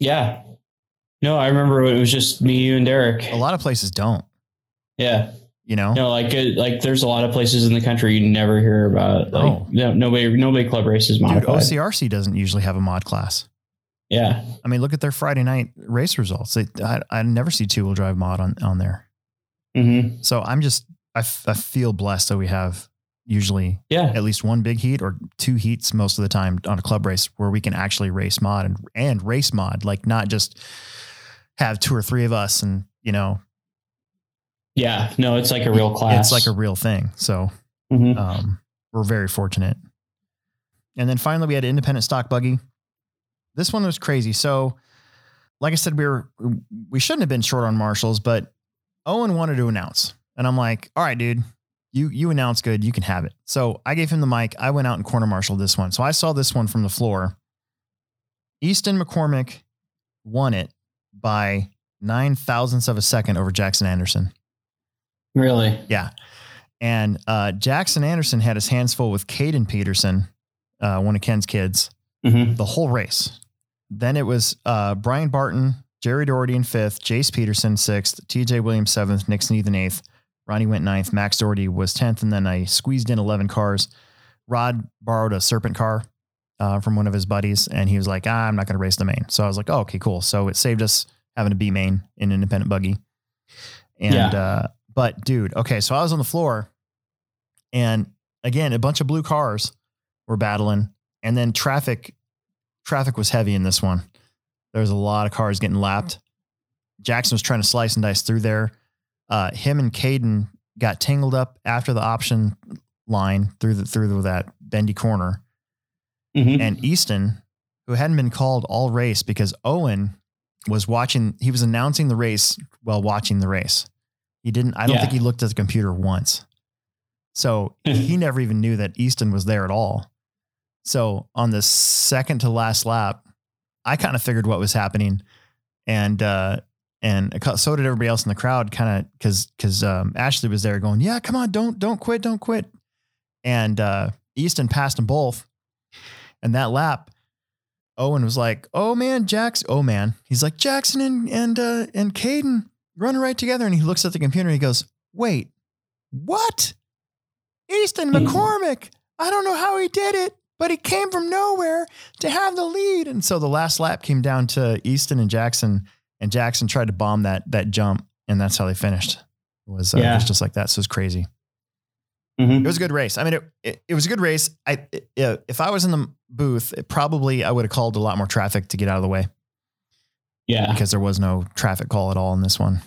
Yeah. No, I remember it was just me, you, and Derek. A lot of places don't, Yeah. you know. No, like uh, like there's a lot of places in the country you never hear about. Like, Oh. no, nobody nobody club races Dude, modified. OCRC doesn't usually have a mod class. Yeah. I mean, look at their Friday night race results. They, I, I never see two wheel drive mod on, on there. hmm So I'm just, I, f- I feel blessed that we have usually Yeah. at least one big heat or two heats most of the time on a club race where we can actually race mod and, and race mod, like not just have two or three of us and, you know, Yeah. No, it's like a real class. it's like a real thing. So Mhm. um, we're very fortunate. And then finally, we had independent stock buggy. This one was crazy. So, like I said, we were we shouldn't have been short on marshals, but Owen wanted to announce, and I'm like, "All right, dude, you you announce good, you can have it." So I gave him the mic. I went out and corner marshaled this one. So I saw this one from the floor. Easton McCormick won it by nine thousandths of a second over Jackson Anderson. really. Yeah. And uh, Jackson Anderson had his hands full with Caden Peterson, uh, one of Ken's kids, hmm the whole race. Then it was uh, Brian Barton, Jerry Doherty in fifth, Jace Peterson sixth, TJ Williams seventh, Nick Sneathen eighth, Ronnie went ninth, Max Doherty was 10th, and then I squeezed in 11 cars. Rod borrowed a Serpent car uh, from one of his buddies, and he was like, ah, I'm not going to race the main. So I was like, oh, okay, cool. So it saved us having to be main in an independent buggy. And, Yeah. uh, but dude, okay, so I was on the floor, and again, a bunch of blue cars were battling, and then traffic, traffic was heavy in this one. There was a lot of cars getting lapped. Jackson was trying to slice and dice through there. Uh, him and Caden got tangled up after the option line through the through that bendy corner. hmm And Easton, who hadn't been called all race because Owen was watching, he was announcing the race while watching the race. He didn't, I don't Yeah. think he looked at the computer once. So he never even knew that Easton was there at all. So on the second to last lap, I kind of figured what was happening. And, uh, and so did everybody else in the crowd kind of cause, cause, um, Ashley was there going, yeah, come on, don't, don't quit, don't quit. And, uh, Easton passed them both. And that lap, Owen was like, "Oh man, Jackson! Oh man!" He's like, "Jackson and and uh, and Caden running right together. And he looks at the computer and he goes, Wait, what? Easton McCormick. I don't know how he did it, but he came from nowhere to have the lead. And so the last lap came down to Easton and Jackson, and Jackson tried to bomb that that jump, and that's how they finished. It was, uh, it was just like that. So it's crazy. Mhm. It was a good race. I mean, it, it, it was a good race. I it, if I was in the booth, it probably I would have called a lot more traffic to get out of the way Yeah. because there was no traffic call at all in this one.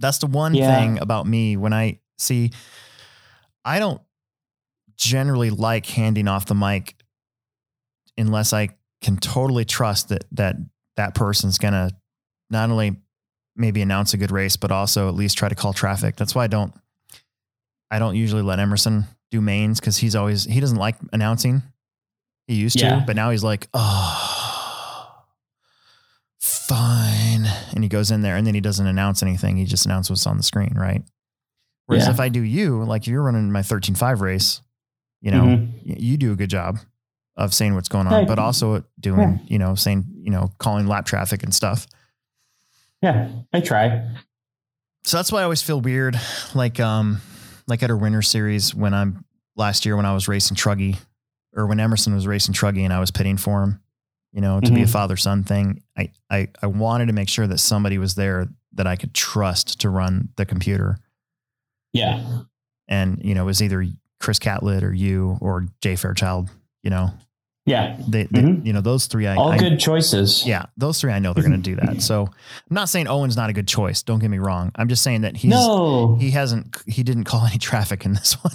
That's the one Yeah. thing about me when I see, I don't generally like handing off the mic unless I can totally trust that that that person's gonna not only maybe announce a good race, but also at least try to call traffic. That's why I don't I don't usually let Emerson do mains because he's always he doesn't like announcing. He used Yeah. to, but now he's like, oh fine. And he goes in there and then he doesn't announce anything. He just announces what's on the screen, right? Whereas Yeah. if I do you, like if you're running my 13.5 race, you know, Mhm. you do a good job of saying what's going on, Right. but also doing, you know, saying, you know, calling lap traffic and stuff. Yeah. I try. So that's why I always feel weird. Like, um, like at our winter series when I'm last year when I was racing Truggy or when Emerson was racing Truggy and I was pitting for him, you know, to be a Mhm. father son thing. I, I, I wanted to make sure that somebody was there that I could trust to run the computer. Yeah. And, you know, it was either Chris Catlett or you or Jay Fairchild, you know, Yeah. they, they Mhm. you know, those three, I, All I- good choices. yeah, those three, I know they're going to do that. So I'm not saying Owen's not a good choice. Don't get me wrong. I'm just saying that he's, no, he hasn't he didn't call any traffic in this one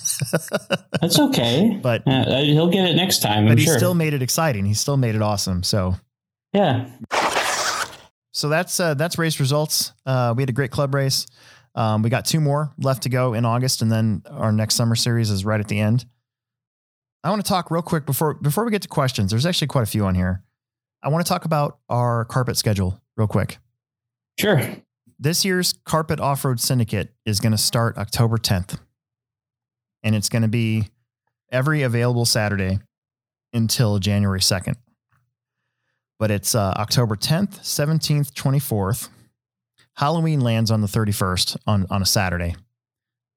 that's okay. but Uh, he'll get it next time. I'm but he sure. still made it exciting he still made it awesome so yeah. so that's uh, that's race results uh, we had a great club race um, we got two more left to go in august and then our next summer series is right at the end. I want to talk real quick before before we get to questions. There's actually quite a few on here. I want to talk about our carpet schedule real quick. Sure. this year's carpet off-road syndicate is going to start october 10th and it's going to be every available saturday until january 2nd but it's uh, october 10th 17th 24th halloween lands on the 31st on, on a saturday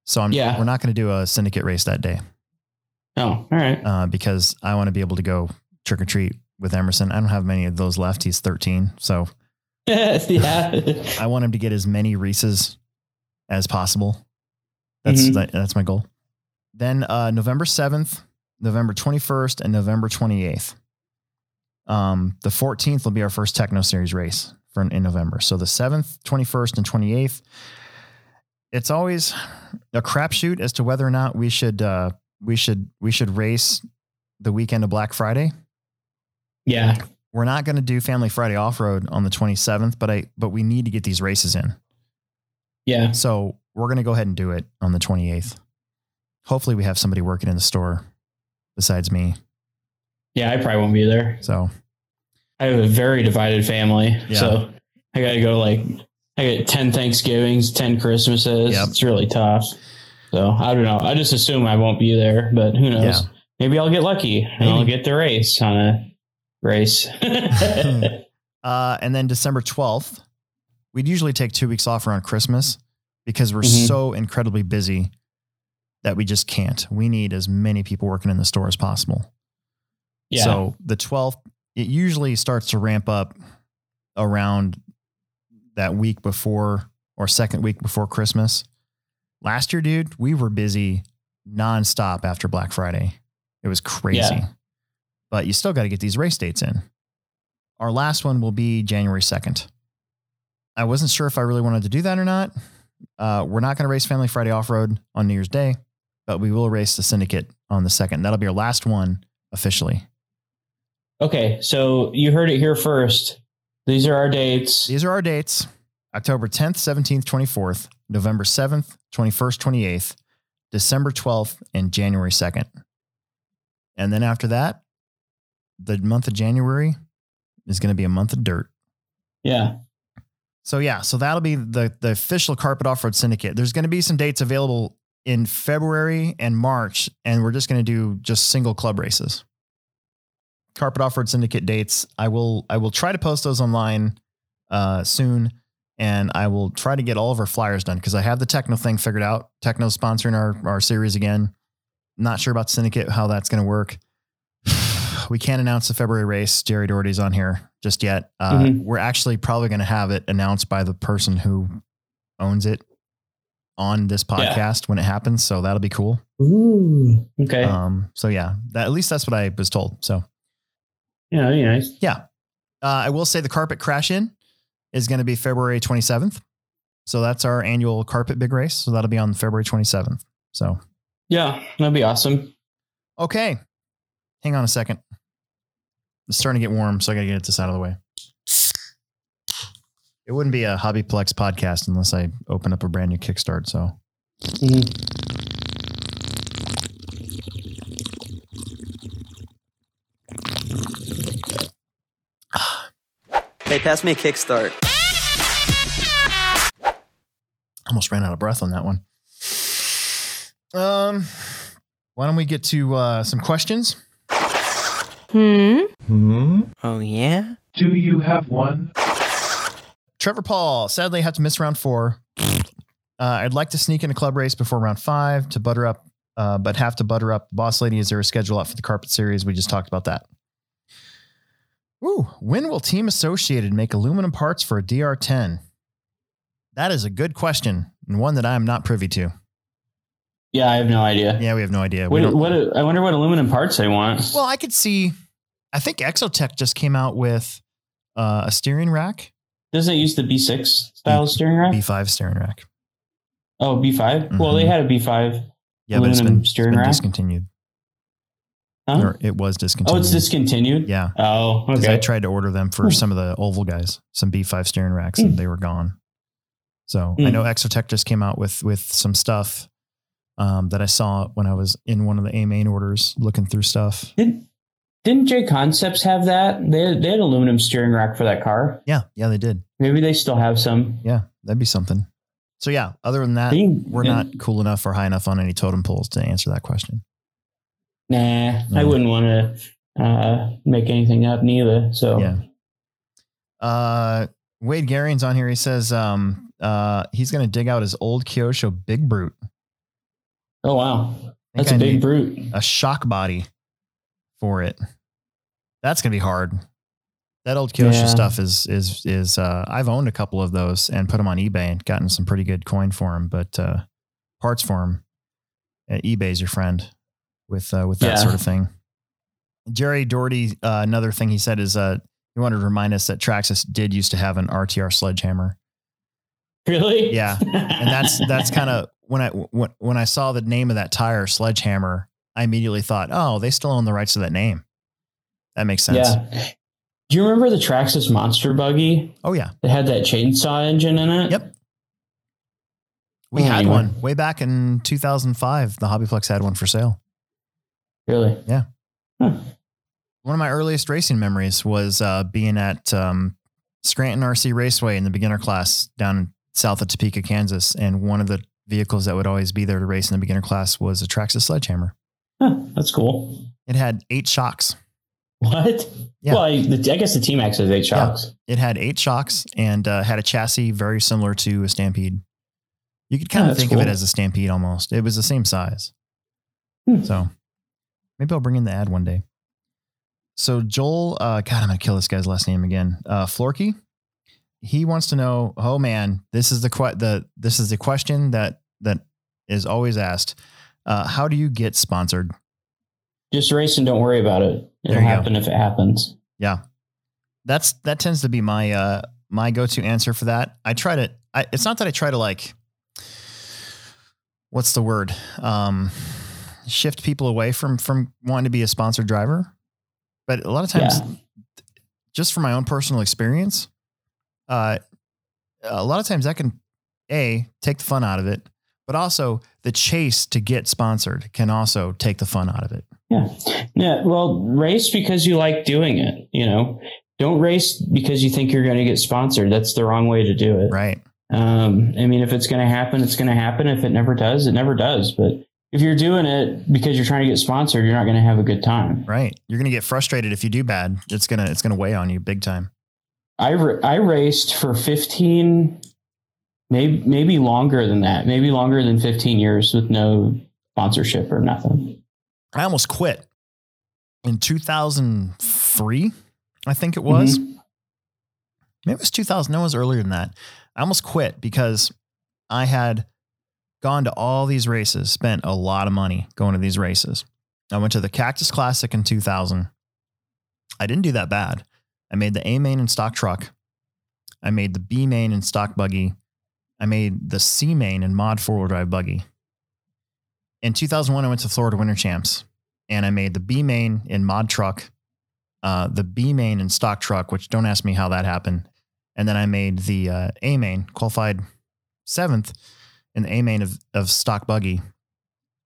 so I'm, Yeah. we're not going to do a syndicate race that day Oh, all right. uh, because i want to be able to go trick-or-treat with emerson i don't have many of those left he's 13 so yeah. I want him to get as many Reese's as possible. That's Mhm. that, that's my goal. Then uh, November seventh, November twenty first, and November twenty eighth. Um, the fourteenth will be our first Tekno Series race for in November. So the seventh, twenty first, and twenty eighth. It's always a crapshoot as to whether or not we should uh, we should we should race the weekend of Black Friday Yeah. we're not going to do Family Friday off road on the 27th, but I but we need to get these races in. Yeah. So we're going to go ahead and do it on the 28th. Hopefully, we have somebody working in the store besides me. Yeah. I probably won't be there. So I have a very divided family. Yeah. So I got to go like, I get 10 Thanksgivings, 10 Christmases. Yep. It's really tough. So I don't know. I just assume I won't be there, but who knows? Yeah. Maybe I'll get lucky and I'll get the race on a race. uh, and then December 12th, we'd usually take two weeks off around Christmas because we're Mhm. so incredibly busy that we just can't. We need as many people working in the store as possible. yeah. So the 12th, it usually starts to ramp up around that week before or second week before Christmas. Last year, dude, we were busy nonstop after Black Friday. It was crazy. Yeah. But you still got to get these race dates in. Our last one will be January 2nd. I wasn't sure if I really wanted to do that or not. Uh, we're not going to race Family Friday off road on New Year's Day, but we will race the Syndicate on the second. That'll be our last one officially. Okay. So you heard it here first. These are our dates. These are our dates October 10th, 17th, 24th, November 7th, 21st, 28th, December 12th, and January 2nd. And then after that, the month of January is going to be a month of dirt. Yeah. So yeah, so that'll be the the official Carpet Off Road Syndicate. There's going to be some dates available in February and March, and we're just going to do just single club races. Carpet Off Road Syndicate dates. I will I will try to post those online uh, soon, and I will try to get all of our flyers done because I have the Tekno thing figured out. Tekno sponsoring our our series again. Not sure about Syndicate how that's going to work. we can't announce the February race. Jerry Doherty's on here just yet. Uh, Mhm. We're actually probably going to have it announced by the person who owns it on this Yeah. podcast when it happens. So that'll be cool. Ooh. Okay. Um, so yeah, that, at least that's what I was told. So yeah, that'd be nice. yeah, uh, I will say the carpet crash in is going to be February 27th. So that's our annual carpet big race. So that'll be on February 27th. So Yeah, that'd be awesome. okay, hang on a second. It's starting to get warm, so I got to get this out of the way. It wouldn't be a Hobbyplex podcast unless I open up a brand new Kickstart. So Mhm. Hey, pass me a kickstart. almost ran out of breath on that one. Um, why don't we get to uh, some questions? Hmm? Hmm. Oh, yeah? Do you have one? Trevor Paul, sadly, I have to miss round four. Uh, I'd like to sneak in a club race before round five to butter up, uh, but have to butter up. Boss lady, is there a schedule out for the carpet series? We just talked about that. Ooh, when will Team Associated make aluminum parts for a DR10? That is a good question and one that I am not privy to. Yeah, I have no idea. Yeah, we have no idea. What, what? I wonder what aluminum parts they want. Well, I could see. I think Exotek just came out with uh, a steering rack, Doesn't it use the B6 style steering rack? B5 steering rack. oh, B5. Well, they Mhm. had a B5. Yeah, but it's Aluminum been, it's steering been rack? discontinued. Huh? Or it was discontinued. Oh, it's discontinued. Yeah, Oh, because I tried to order them for Hmm. some of the oval guys, some B5 steering racks, Hmm. and they were gone. So I Hmm. know Exotek just came out with with some stuff um, that I saw when I was in one of the A main orders looking through stuff. Did, didn't J Concepts have that? They had, they had aluminum steering rack for that car. Yeah, yeah, they did. Maybe they still have some. Yeah, that'd be something. So yeah, other than that, we're not cool enough or high enough on any totem poles to answer that question. Nah, I wouldn't want to uh, make anything up neither. So Yeah. Uh, Wade Garion's on here. He says um, uh, he's going to dig out his old Kyosho Big Brute. Oh wow, that's I a big brute. A shock body for it. That's going to be hard. That old Kyosho Yeah. stuff is is is. Uh, I've owned a couple of those and put them on eBay and gotten some pretty good coin for them, but uh, parts for them. Uh, eBay's your friend with uh, with that Yeah. sort of thing. Jerry Doherty, uh, another thing he said is uh, he wanted to remind us that Traxxas did used to have an RTR sledgehammer. Really? Yeah, and that's that's kind of when I when, when I saw the name of that tire, Sledgehammer, I immediately thought, oh, they still own the rights to that name. That makes sense. yeah. Do you remember the Traxxas Monster Buggy Oh yeah, that had that chainsaw engine in it? Yep. we Oh, had anyway. one way back in 2005. The Hobbyplex had one for sale. Really? Yeah. Huh. One of my earliest racing memories was uh, being at um, Scranton RC Raceway in the beginner class down south of Topeka, Kansas, and one of the vehicles that would always be there to race in the beginner class was a Traxxas Sledgehammer. Huh, that's cool. It had eight shocks. What? Yeah. Well, I, the, I guess the T-Maxx has eight shocks. It had eight shocks and uh, had a chassis very similar to a Stampede. You could kind Oh, of think of it as a Stampede almost. It was the same size. Hmm. So maybe I'll bring in the ad one day. So Joel, uh, God, I'm gonna kill this guy's last name again. Uh, Florky. He wants to know. Oh man, this is the que- the this is the question that that is always asked. Uh, how do you get sponsored? Just race and don't worry about it. It'll you go. happen if it happens. Yeah. That's that tends to be my uh my go-to answer for that. I try to I, it's not that I try to like what's the word? Um shift people away from from wanting to be a sponsored driver. But a lot of times Yeah. just from my own personal experience, uh a lot of times that can a take the fun out of it, but also the chase to get sponsored can also take the fun out of it. Yeah. Yeah. Well, race because you like doing it. You know, don't race because you think you're going to get sponsored. That's the wrong way to do it. Right. Um, I mean, if it's going to happen, it's going to happen. If it never does, it never does. But if you're doing it because you're trying to get sponsored, you're not going to have a good time. Right. You're going to get frustrated if you do bad. It's going to it's going to weigh on you big time. I, I raced for 15 maybe maybe longer than that. Maybe longer than 15 years with no sponsorship or nothing. I almost quit in 2003, I think it was. Mm-hmm. Maybe it was 2000. No, it was earlier than that. I almost quit because I had gone to all these races, spent a lot of money going to these races. I went to the Cactus Classic in 2000. I didn't do that bad. I made the A main in stock truck. I made the B main in stock buggy. I made the C main in mod four wheel drive buggy. In 2001, I went to Florida Winter Champs and I made the B main in mod truck, uh, the B main in stock truck, which don't ask me how that happened. And then I made the uh, A main, qualified seventh in the A main of, of stock buggy.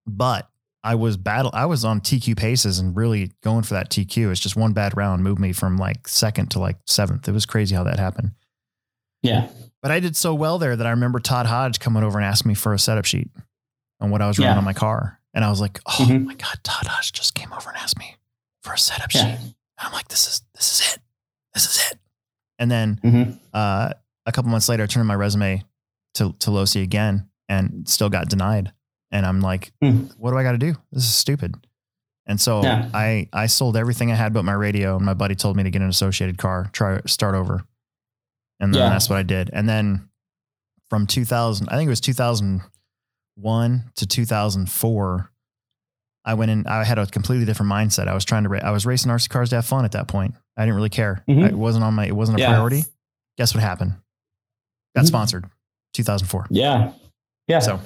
But I was battle. I was on TQ paces and really going for that TQ. It's just one bad round moved me from like second to like seventh. It was crazy how that happened. Yeah. But I did so well there that I remember Todd Hodge coming over and asking me for a setup sheet on what I was running Yeah. on my car. And I was like, oh Mhm. my God, Todd Hodge just came over and asked me for a setup Yeah. sheet. And I'm like, this is this is it. This is it. And then Mhm. uh, a couple months later, I turned my resume to to Losi again and still got denied. And I'm like, Hmm. what do I got to do? This is stupid. And so Yeah. I I sold everything I had but my radio. And my buddy told me to get an associated car, try start over. And then Yeah. that's what I did. And then from 2000, I think it was 2001 to 2004, I went in. I had a completely different mindset. I was trying to. Ra- I was racing RC cars to have fun at that point. I didn't really care. Mhm. It wasn't on my. It wasn't a Yeah. priority. Guess what happened? Got Mhm. sponsored. 2004. Yeah. Yeah. So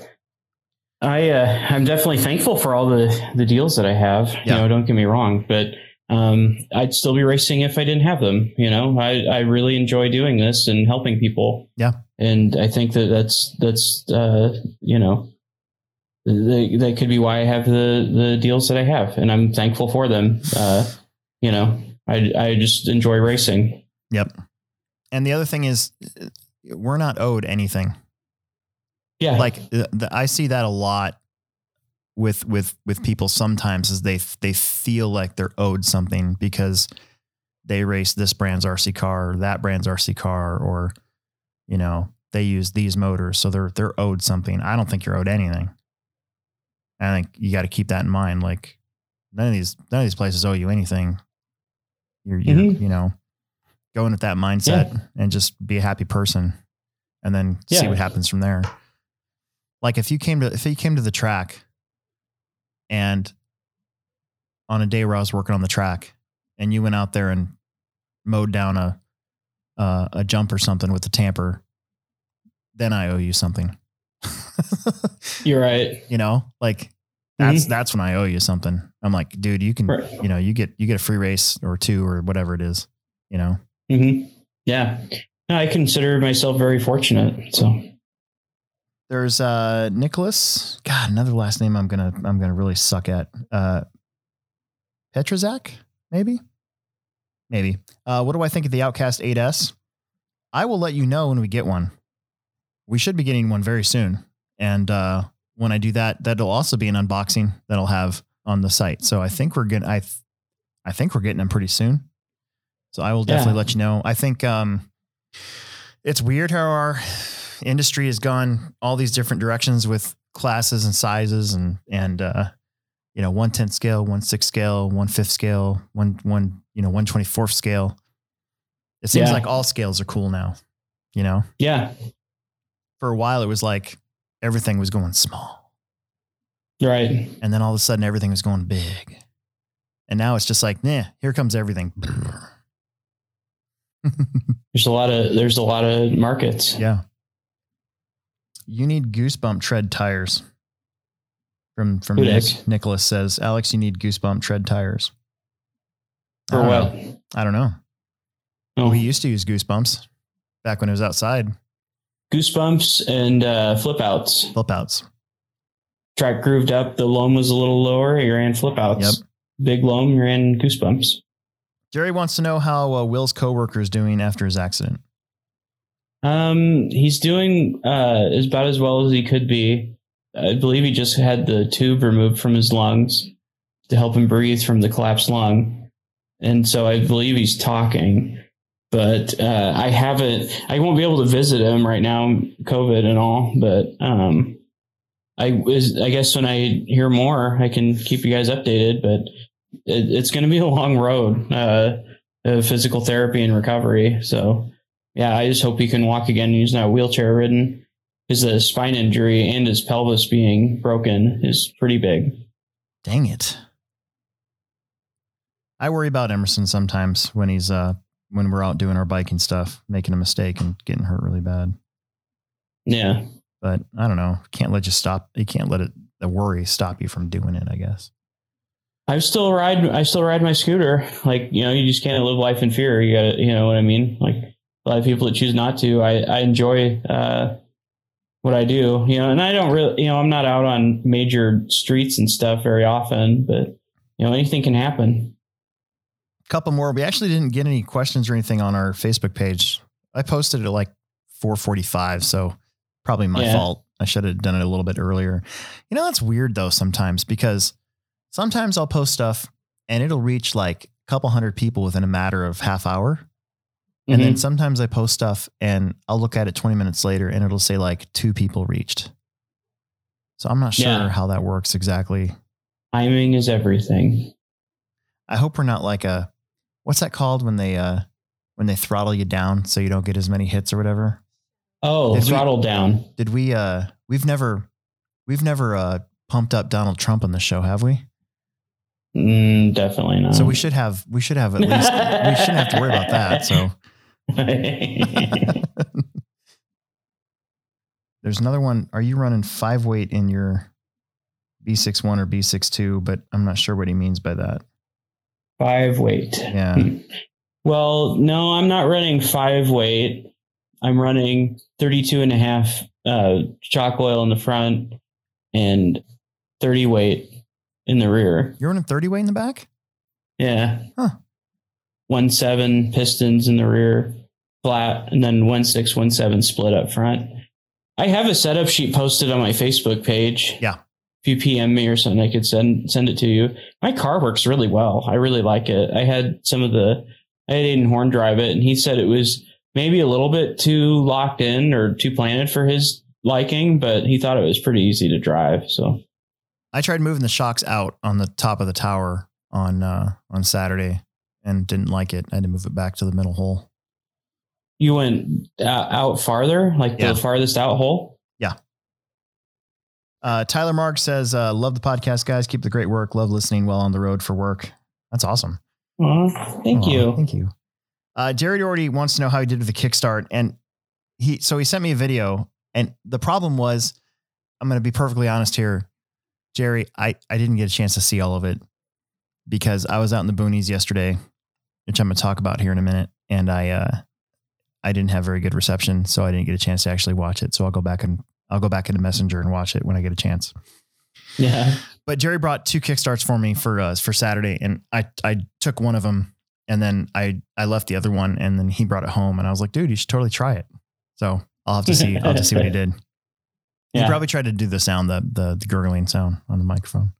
I uh, I'm definitely thankful for all the the deals that I have. You know, don't get me wrong, but um, I'd still be racing if I didn't have them. You know, I I really enjoy doing this and helping people. Yeah. and I think that that's that's uh, you know. That, that could be why I have the the deals that I have, and I'm thankful for them. Uh, you know, I I just enjoy racing. Yep. And the other thing is, we're not owed anything. Yeah, Like the, the, I see that a lot with with with people. Sometimes is they they feel like they're owed something because they race this brand's RC car or that brand's RC car, or you know they use these motors, so they're they're owed something. I don't think you're owed anything. I think you got to keep that in mind. Like none of these none of these places owe you anything. You're, you're Mhm. you know going with that mindset and just be a happy person, and then see what happens from there. Like if you came to if you came to the track, and on a day where I was working on the track, and you went out there and mowed down a uh, a jump or something with the tamper, then I owe you something. you're right. you know, like that's that's when I owe you something. I'm like, dude, you can, Mm-hmm. Right. you know, you get you get a free race or two or whatever it is, you know. hmm Yeah, I consider myself very fortunate. So There's uh Nicholas. God, another last name I'm gonna I'm gonna really suck at. Uh Petrazak, maybe? Maybe. Uh what do I think of the Outcast 8S? I will let you know when we get one. We should be getting one very soon. And uh when I do that, that'll also be an unboxing that'll have on the site. So I think we're getting I th- I think we're getting them pretty soon. So I will definitely Yeah. let you know. I think um it's weird how our industry has gone all these different directions with classes and sizes and and uh you know one tenth scale, one sixth scale, one fifth scale, one one you know one twenty fourth scale. It seems Yeah. like all scales are cool now. You know, yeah, for a while it was like everything was going small, right. and then all of a sudden everything was going big, and now it's just like, nah, here comes everything. There's a lot of there's a lot of markets. Yeah. You need goosebump tread tires. From from Nick. Nicholas says, Alex, you need goosebump tread tires. I For don't what? know. I don't know. Oh, We used to use goosebumps back when it was outside. goosebumps and uh, flip outs. Flip outs. Track grooved up. The loam was a little lower. You ran flip outs. Yep. Big loam. You ran goosebumps. Jerry wants to know how uh, Will's coworker is doing after his accident. Um, he's doing uh, about as well as he could be. I believe he just had the tube removed from his lungs to help him breathe from the collapsed lung, and so I believe he's talking. but uh, I haven't. I won't be able to visit him right now, COVID and all. But um, I was. I guess when I hear more, I can keep you guys updated. But it, it's going to be a long road uh, of physical therapy and recovery. So yeah, I just hope he can walk again. He's not wheelchair ridden. His uh, spine injury and his pelvis being broken is pretty big. Dang it. I worry about Emerson sometimes when he's uh when we're out doing our biking stuff, making a mistake and getting hurt really bad. Yeah. But I don't know. Can't let you stop. You can't let it the worry stop you from doing it, I guess. I still ride I still ride my scooter. Like, you know, you just can't live life in fear. You gotta you know what I mean? Like a lot of people that choose not to. I, I enjoy uh what I do, you know, and I don't really, you know, I'm not out on major streets and stuff very often, but you know, anything can happen. A couple more. We actually didn't get any questions or anything on our Facebook page. I posted it at like 4:45, so probably my Yeah. fault. I should have done it a little bit earlier. You know, that's weird though sometimes because sometimes I'll post stuff and it'll reach like a couple hundred people within a matter of half hour. And then Mhm. sometimes I post stuff and I'll look at it 20 minutes later and it'll say like two people reached. So I'm not sure Yeah. how that works exactly. timing is everything. I hope we're not like a what's that called when they uh when they throttle you down so you don't get as many hits or whatever. Oh, Did we- down. Did we uh we've never we've never uh pumped up Donald Trump on the show, have we? Mm, definitely not. So we should have we should have at least we shouldn't have to worry about that. So there's another one. Are you running five weight in your B61 or B62? But I'm not sure what he means by that. five weight. Yeah. Well, no, I'm not running five weight. I'm running 32 and a half uh, shock oil in the front and 30 weight in the rear. You're running 30 weight in the back? Yeah. Huh. One seven pistons in the rear, flat, and then one six, one seven split up front. I have a setup sheet posted on my Facebook page. Yeah. If you PM me or something, I could send send it to you. My car works really well. I really like it. I had some of the I had Aiden Horn drive it, and he said it was maybe a little bit too locked in or too planted for his liking, but he thought it was pretty easy to drive. So I tried moving the shocks out on the top of the tower on uh on Saturday and didn't like it. I had to move it back to the middle hole. you went uh, out farther, like Yeah. the farthest out hole. Yeah. Uh, Tyler Mark says, uh, "Love the podcast, guys. Keep the great work. Love listening while on the road for work. That's awesome. Aw, thank Aw, you. Thank you." Uh, Jerry Doherty wants to know how he did with the Kickstart, and he so he sent me a video, and the problem was, I'm going to be perfectly honest here, Jerry. I I didn't get a chance to see all of it because I was out in the boonies yesterday, which I'm going to talk about here in a minute, and I uh, I didn't have very good reception, so I didn't get a chance to actually watch it. So I'll go back and I'll go back into Messenger and watch it when I get a chance. Yeah. But Jerry brought two kickstarts for me for uh, for Saturday, and I I took one of them, and then I I left the other one, and then he brought it home, and I was like, dude, you should totally try it. So I'll have to see I'll have to see what he did. He probably tried to do the sound, the, the the gurgling sound on the microphone.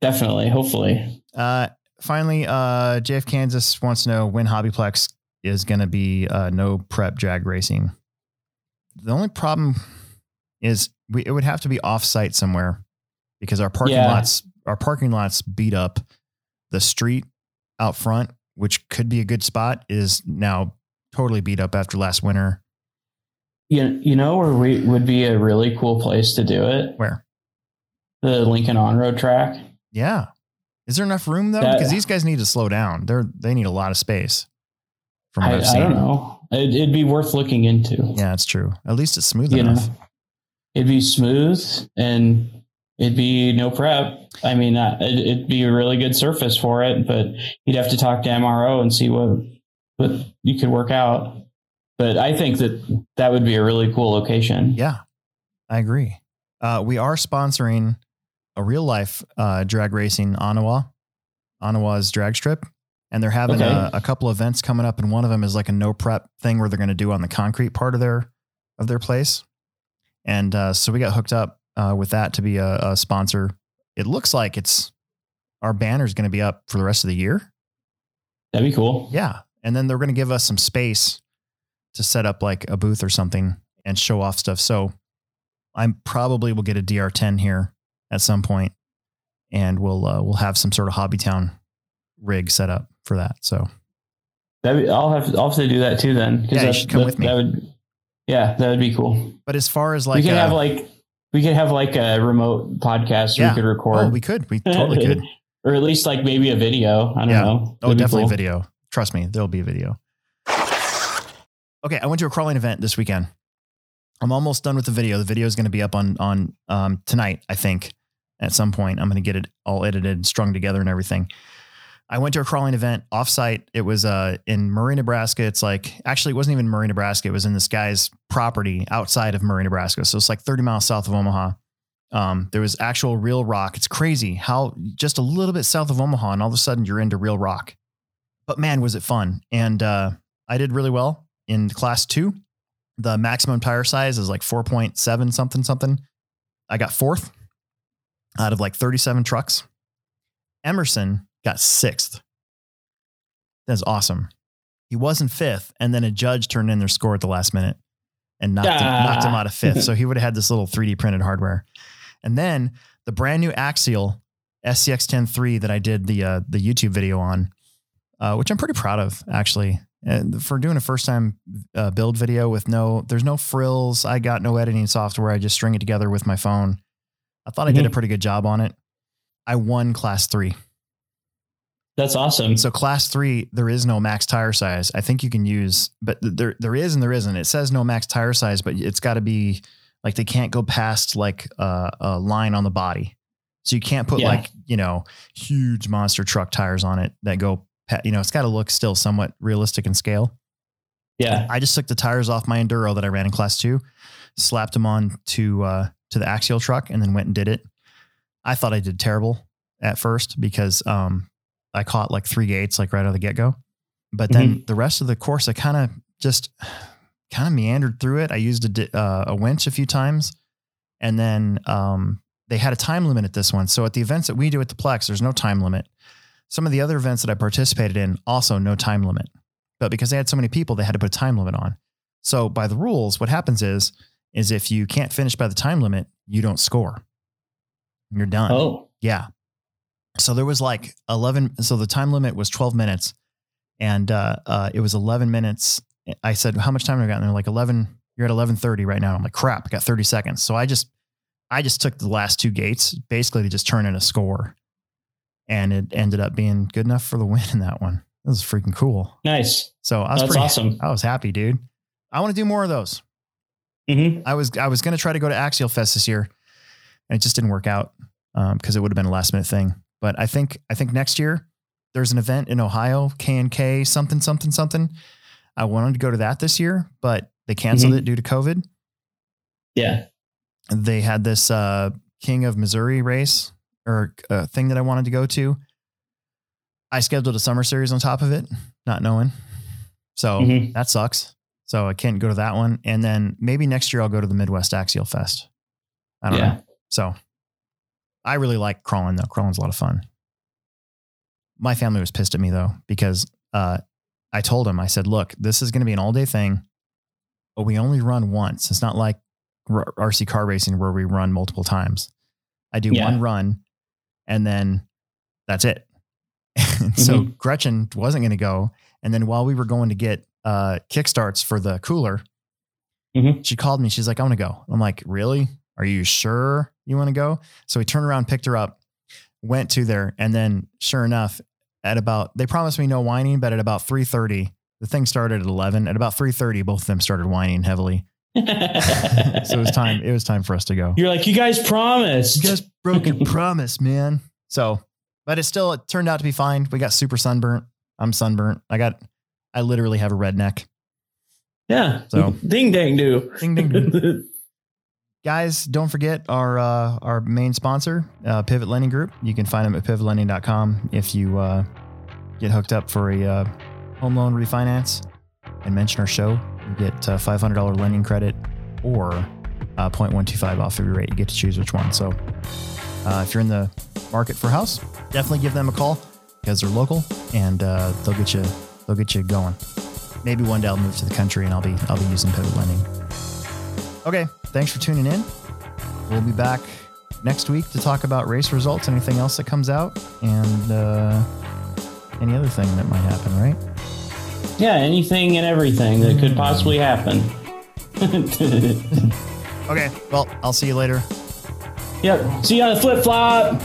Definitely. Hopefully. Uh, finally, uh, JF Kansas wants to know when Hobbyplex is going to be uh, no prep drag racing. The only problem is we, it would have to be off site somewhere because our parking Yeah. lots our parking lots beat up. The street out front, which could be a good spot, is now totally beat up after last winter. You, you know where we would be a really cool place to do it? Where? The Lincoln On Road track. Yeah. Is there enough room though? That- because these guys need to slow down. They're they need a lot of space. From what I, I've I seen. don't know. It, it'd be worth looking into. Yeah, it's true. At least it's smooth You know, enough. it'd be smooth and it'd be no prep. I mean, uh, it, it'd be a really good surface for it, but you'd have to talk to MRO and see what what you could work out. But I think that that would be a really cool location. Yeah, I agree. Uh, we are sponsoring a real life uh, drag racing Ottawa, Ottawa's drag strip, and they're having Okay. a, a couple events coming up, and one of them is like a no prep thing where they're going to do on the concrete part of their of their place, and uh, so we got hooked up uh, with that to be a, a sponsor. It looks like it's our banner is going to be up for the rest of the year. That'd be cool. Yeah. and then they're going to give us some space to set up like a booth or something and show off stuff. So I probably will get a DR10 here at some point, and we'll uh, we'll have some sort of Hobbytown rig set up for that. So That'd be, I'll have I'll have to do that too then. Yeah, you that- should come that- with me. That would, yeah, that would be cool. But as far as like we could uh, have like we could have like a remote podcast Yeah. we could record. oh, we could, we totally could. or at least like maybe a video. I don't Yeah. know. Oh, That'd be definitely cool. video. Trust me, there'll be a video. Okay, I went to a crawling event this weekend. I'm almost done with the video. The video is going to be up on on um, tonight, I think. At some point, I'm going to get it all edited, strung together, and everything. I went to a crawling event offsite. It was uh, in Murray, Nebraska. It's like actually, it wasn't even Murray, Nebraska. It was in this guy's property outside of Murray, Nebraska. So it's like 30 miles south of Omaha. Um, there was actual real rock. It's crazy how just a little bit south of Omaha, and all of a sudden you're into real rock. But man, was it fun! And uh, I did really well in class two. The maximum tire size is like 4.7 something something. I got fourth out of like 37 trucks. Emerson got sixth. That's awesome. He wasn't fifth, and then a judge turned in their score at the last minute and knocked, him, Ah. knocked him out of fifth. so he would have had this little 3D printed hardware. And then the brand new Axial SCX 103 that I did the uh, the YouTube video on, uh, which I'm pretty proud of actually. And for doing a first time uh, build video with no, there's no frills. I got no editing software. I just string it together with my phone. I thought I did a Mhm. pretty good job on it. I won class three. That's awesome. So class three, there is no max tire size. I think you can use, but there there is and there isn't. It says no max tire size, but it's got to be like they can't go past like uh, a line on the body. So you can't put Yeah. like you know huge monster truck tires on it that go. You know, it's got to look still somewhat realistic in scale. yeah. I just took the tires off my enduro that I ran in class two, slapped them on to uh, to the axial truck, and then went and did it. I thought I did terrible at first because um, I caught like three gates like right out of the get go, but then the rest of the course I kind of just kind of meandered through it. I used a di- uh, a winch a few times, and then um, they had a time limit at this one. So at the events that we do at the Plex, there's no time limit. Some of the other events that I participated in also no time limit but because they had so many people, they had to put a time limit on. So by the rules, what happens is, is if you can't finish by the time limit, you don't score. You're done. Oh, Yeah. So there was like 11. So the time limit was 12 minutes and uh, uh, it was 11 minutes. I said, how much time have I got? And they're like 11, you're at 1130 right now. I'm like, crap, I got 30 seconds. So I just, I just took the last two gates basically to just turn in a score and it ended up being good enough for the win in that one. It was freaking cool. nice. So I was That's pretty awesome. I was happy, dude. I want to do more of those. hmm I was I was going to try to go to Axial Fest this year, and it just didn't work out because it would have been a last minute thing. But I think I think next year there's an event in Ohio, K and K something something something. I wanted to go to that this year, but they canceled Mhm. it due to COVID. Yeah. They had this uh, King of Missouri race or a thing that I wanted to go to. I scheduled a summer series on top of it, not knowing. So Mhm. that sucks. So I can't go to that one. And then maybe next year I'll go to the Midwest Axial Fest. I don't Yeah. know. So I really like crawling though. Crawling's a lot of fun. My family was pissed at me though, because uh, I told them, I said, look, this is going to be an all day thing, but we only run once. It's not like R- RC car racing where we run multiple times. I do Yeah. one run and then that's it. and so. Gretchen wasn't going to go. And then while we were going to get uh, kickstarts for the cooler, Mhm. she called me. She's like, I want to go. I'm like, really? Are you sure you want to go? So we turned around, picked her up, went to there. And then sure enough, at about, they promised me no whining, but at about 3.30, the thing started at 11. At about 3.30, both of them started whining heavily. so it was time. It was time for us to go. You're like, you guys promised. You guys broke your promise, man. So, but it still it turned out to be fine. We got super sunburnt. I'm sunburnt. I got, I literally have a red neck. yeah. So- ding dang do. Ding, ding, ding. Guys, don't forget our uh, our main sponsor, uh, Pivot Lending Group. You can find them at pivotlending.com if you uh, get hooked up for a uh, home loan refinance and mention our show. You get uh, $500 lending credit or uh, 0.125 off of your rate. You get to choose which one. So uh, if you're in the market for a house, definitely give them a call because they're local and uh, they'll get you they'll get you going. Maybe one day I'll move to the country and I'll be I'll be using pivot lending. Okay, thanks for tuning in. We'll be back next week to talk about race results, anything else that comes out, and uh, any other thing that might happen, right? Yeah, anything and everything that could hmm. possibly happen. Okay, well, I'll see you later. Yep. See you on the flip flop.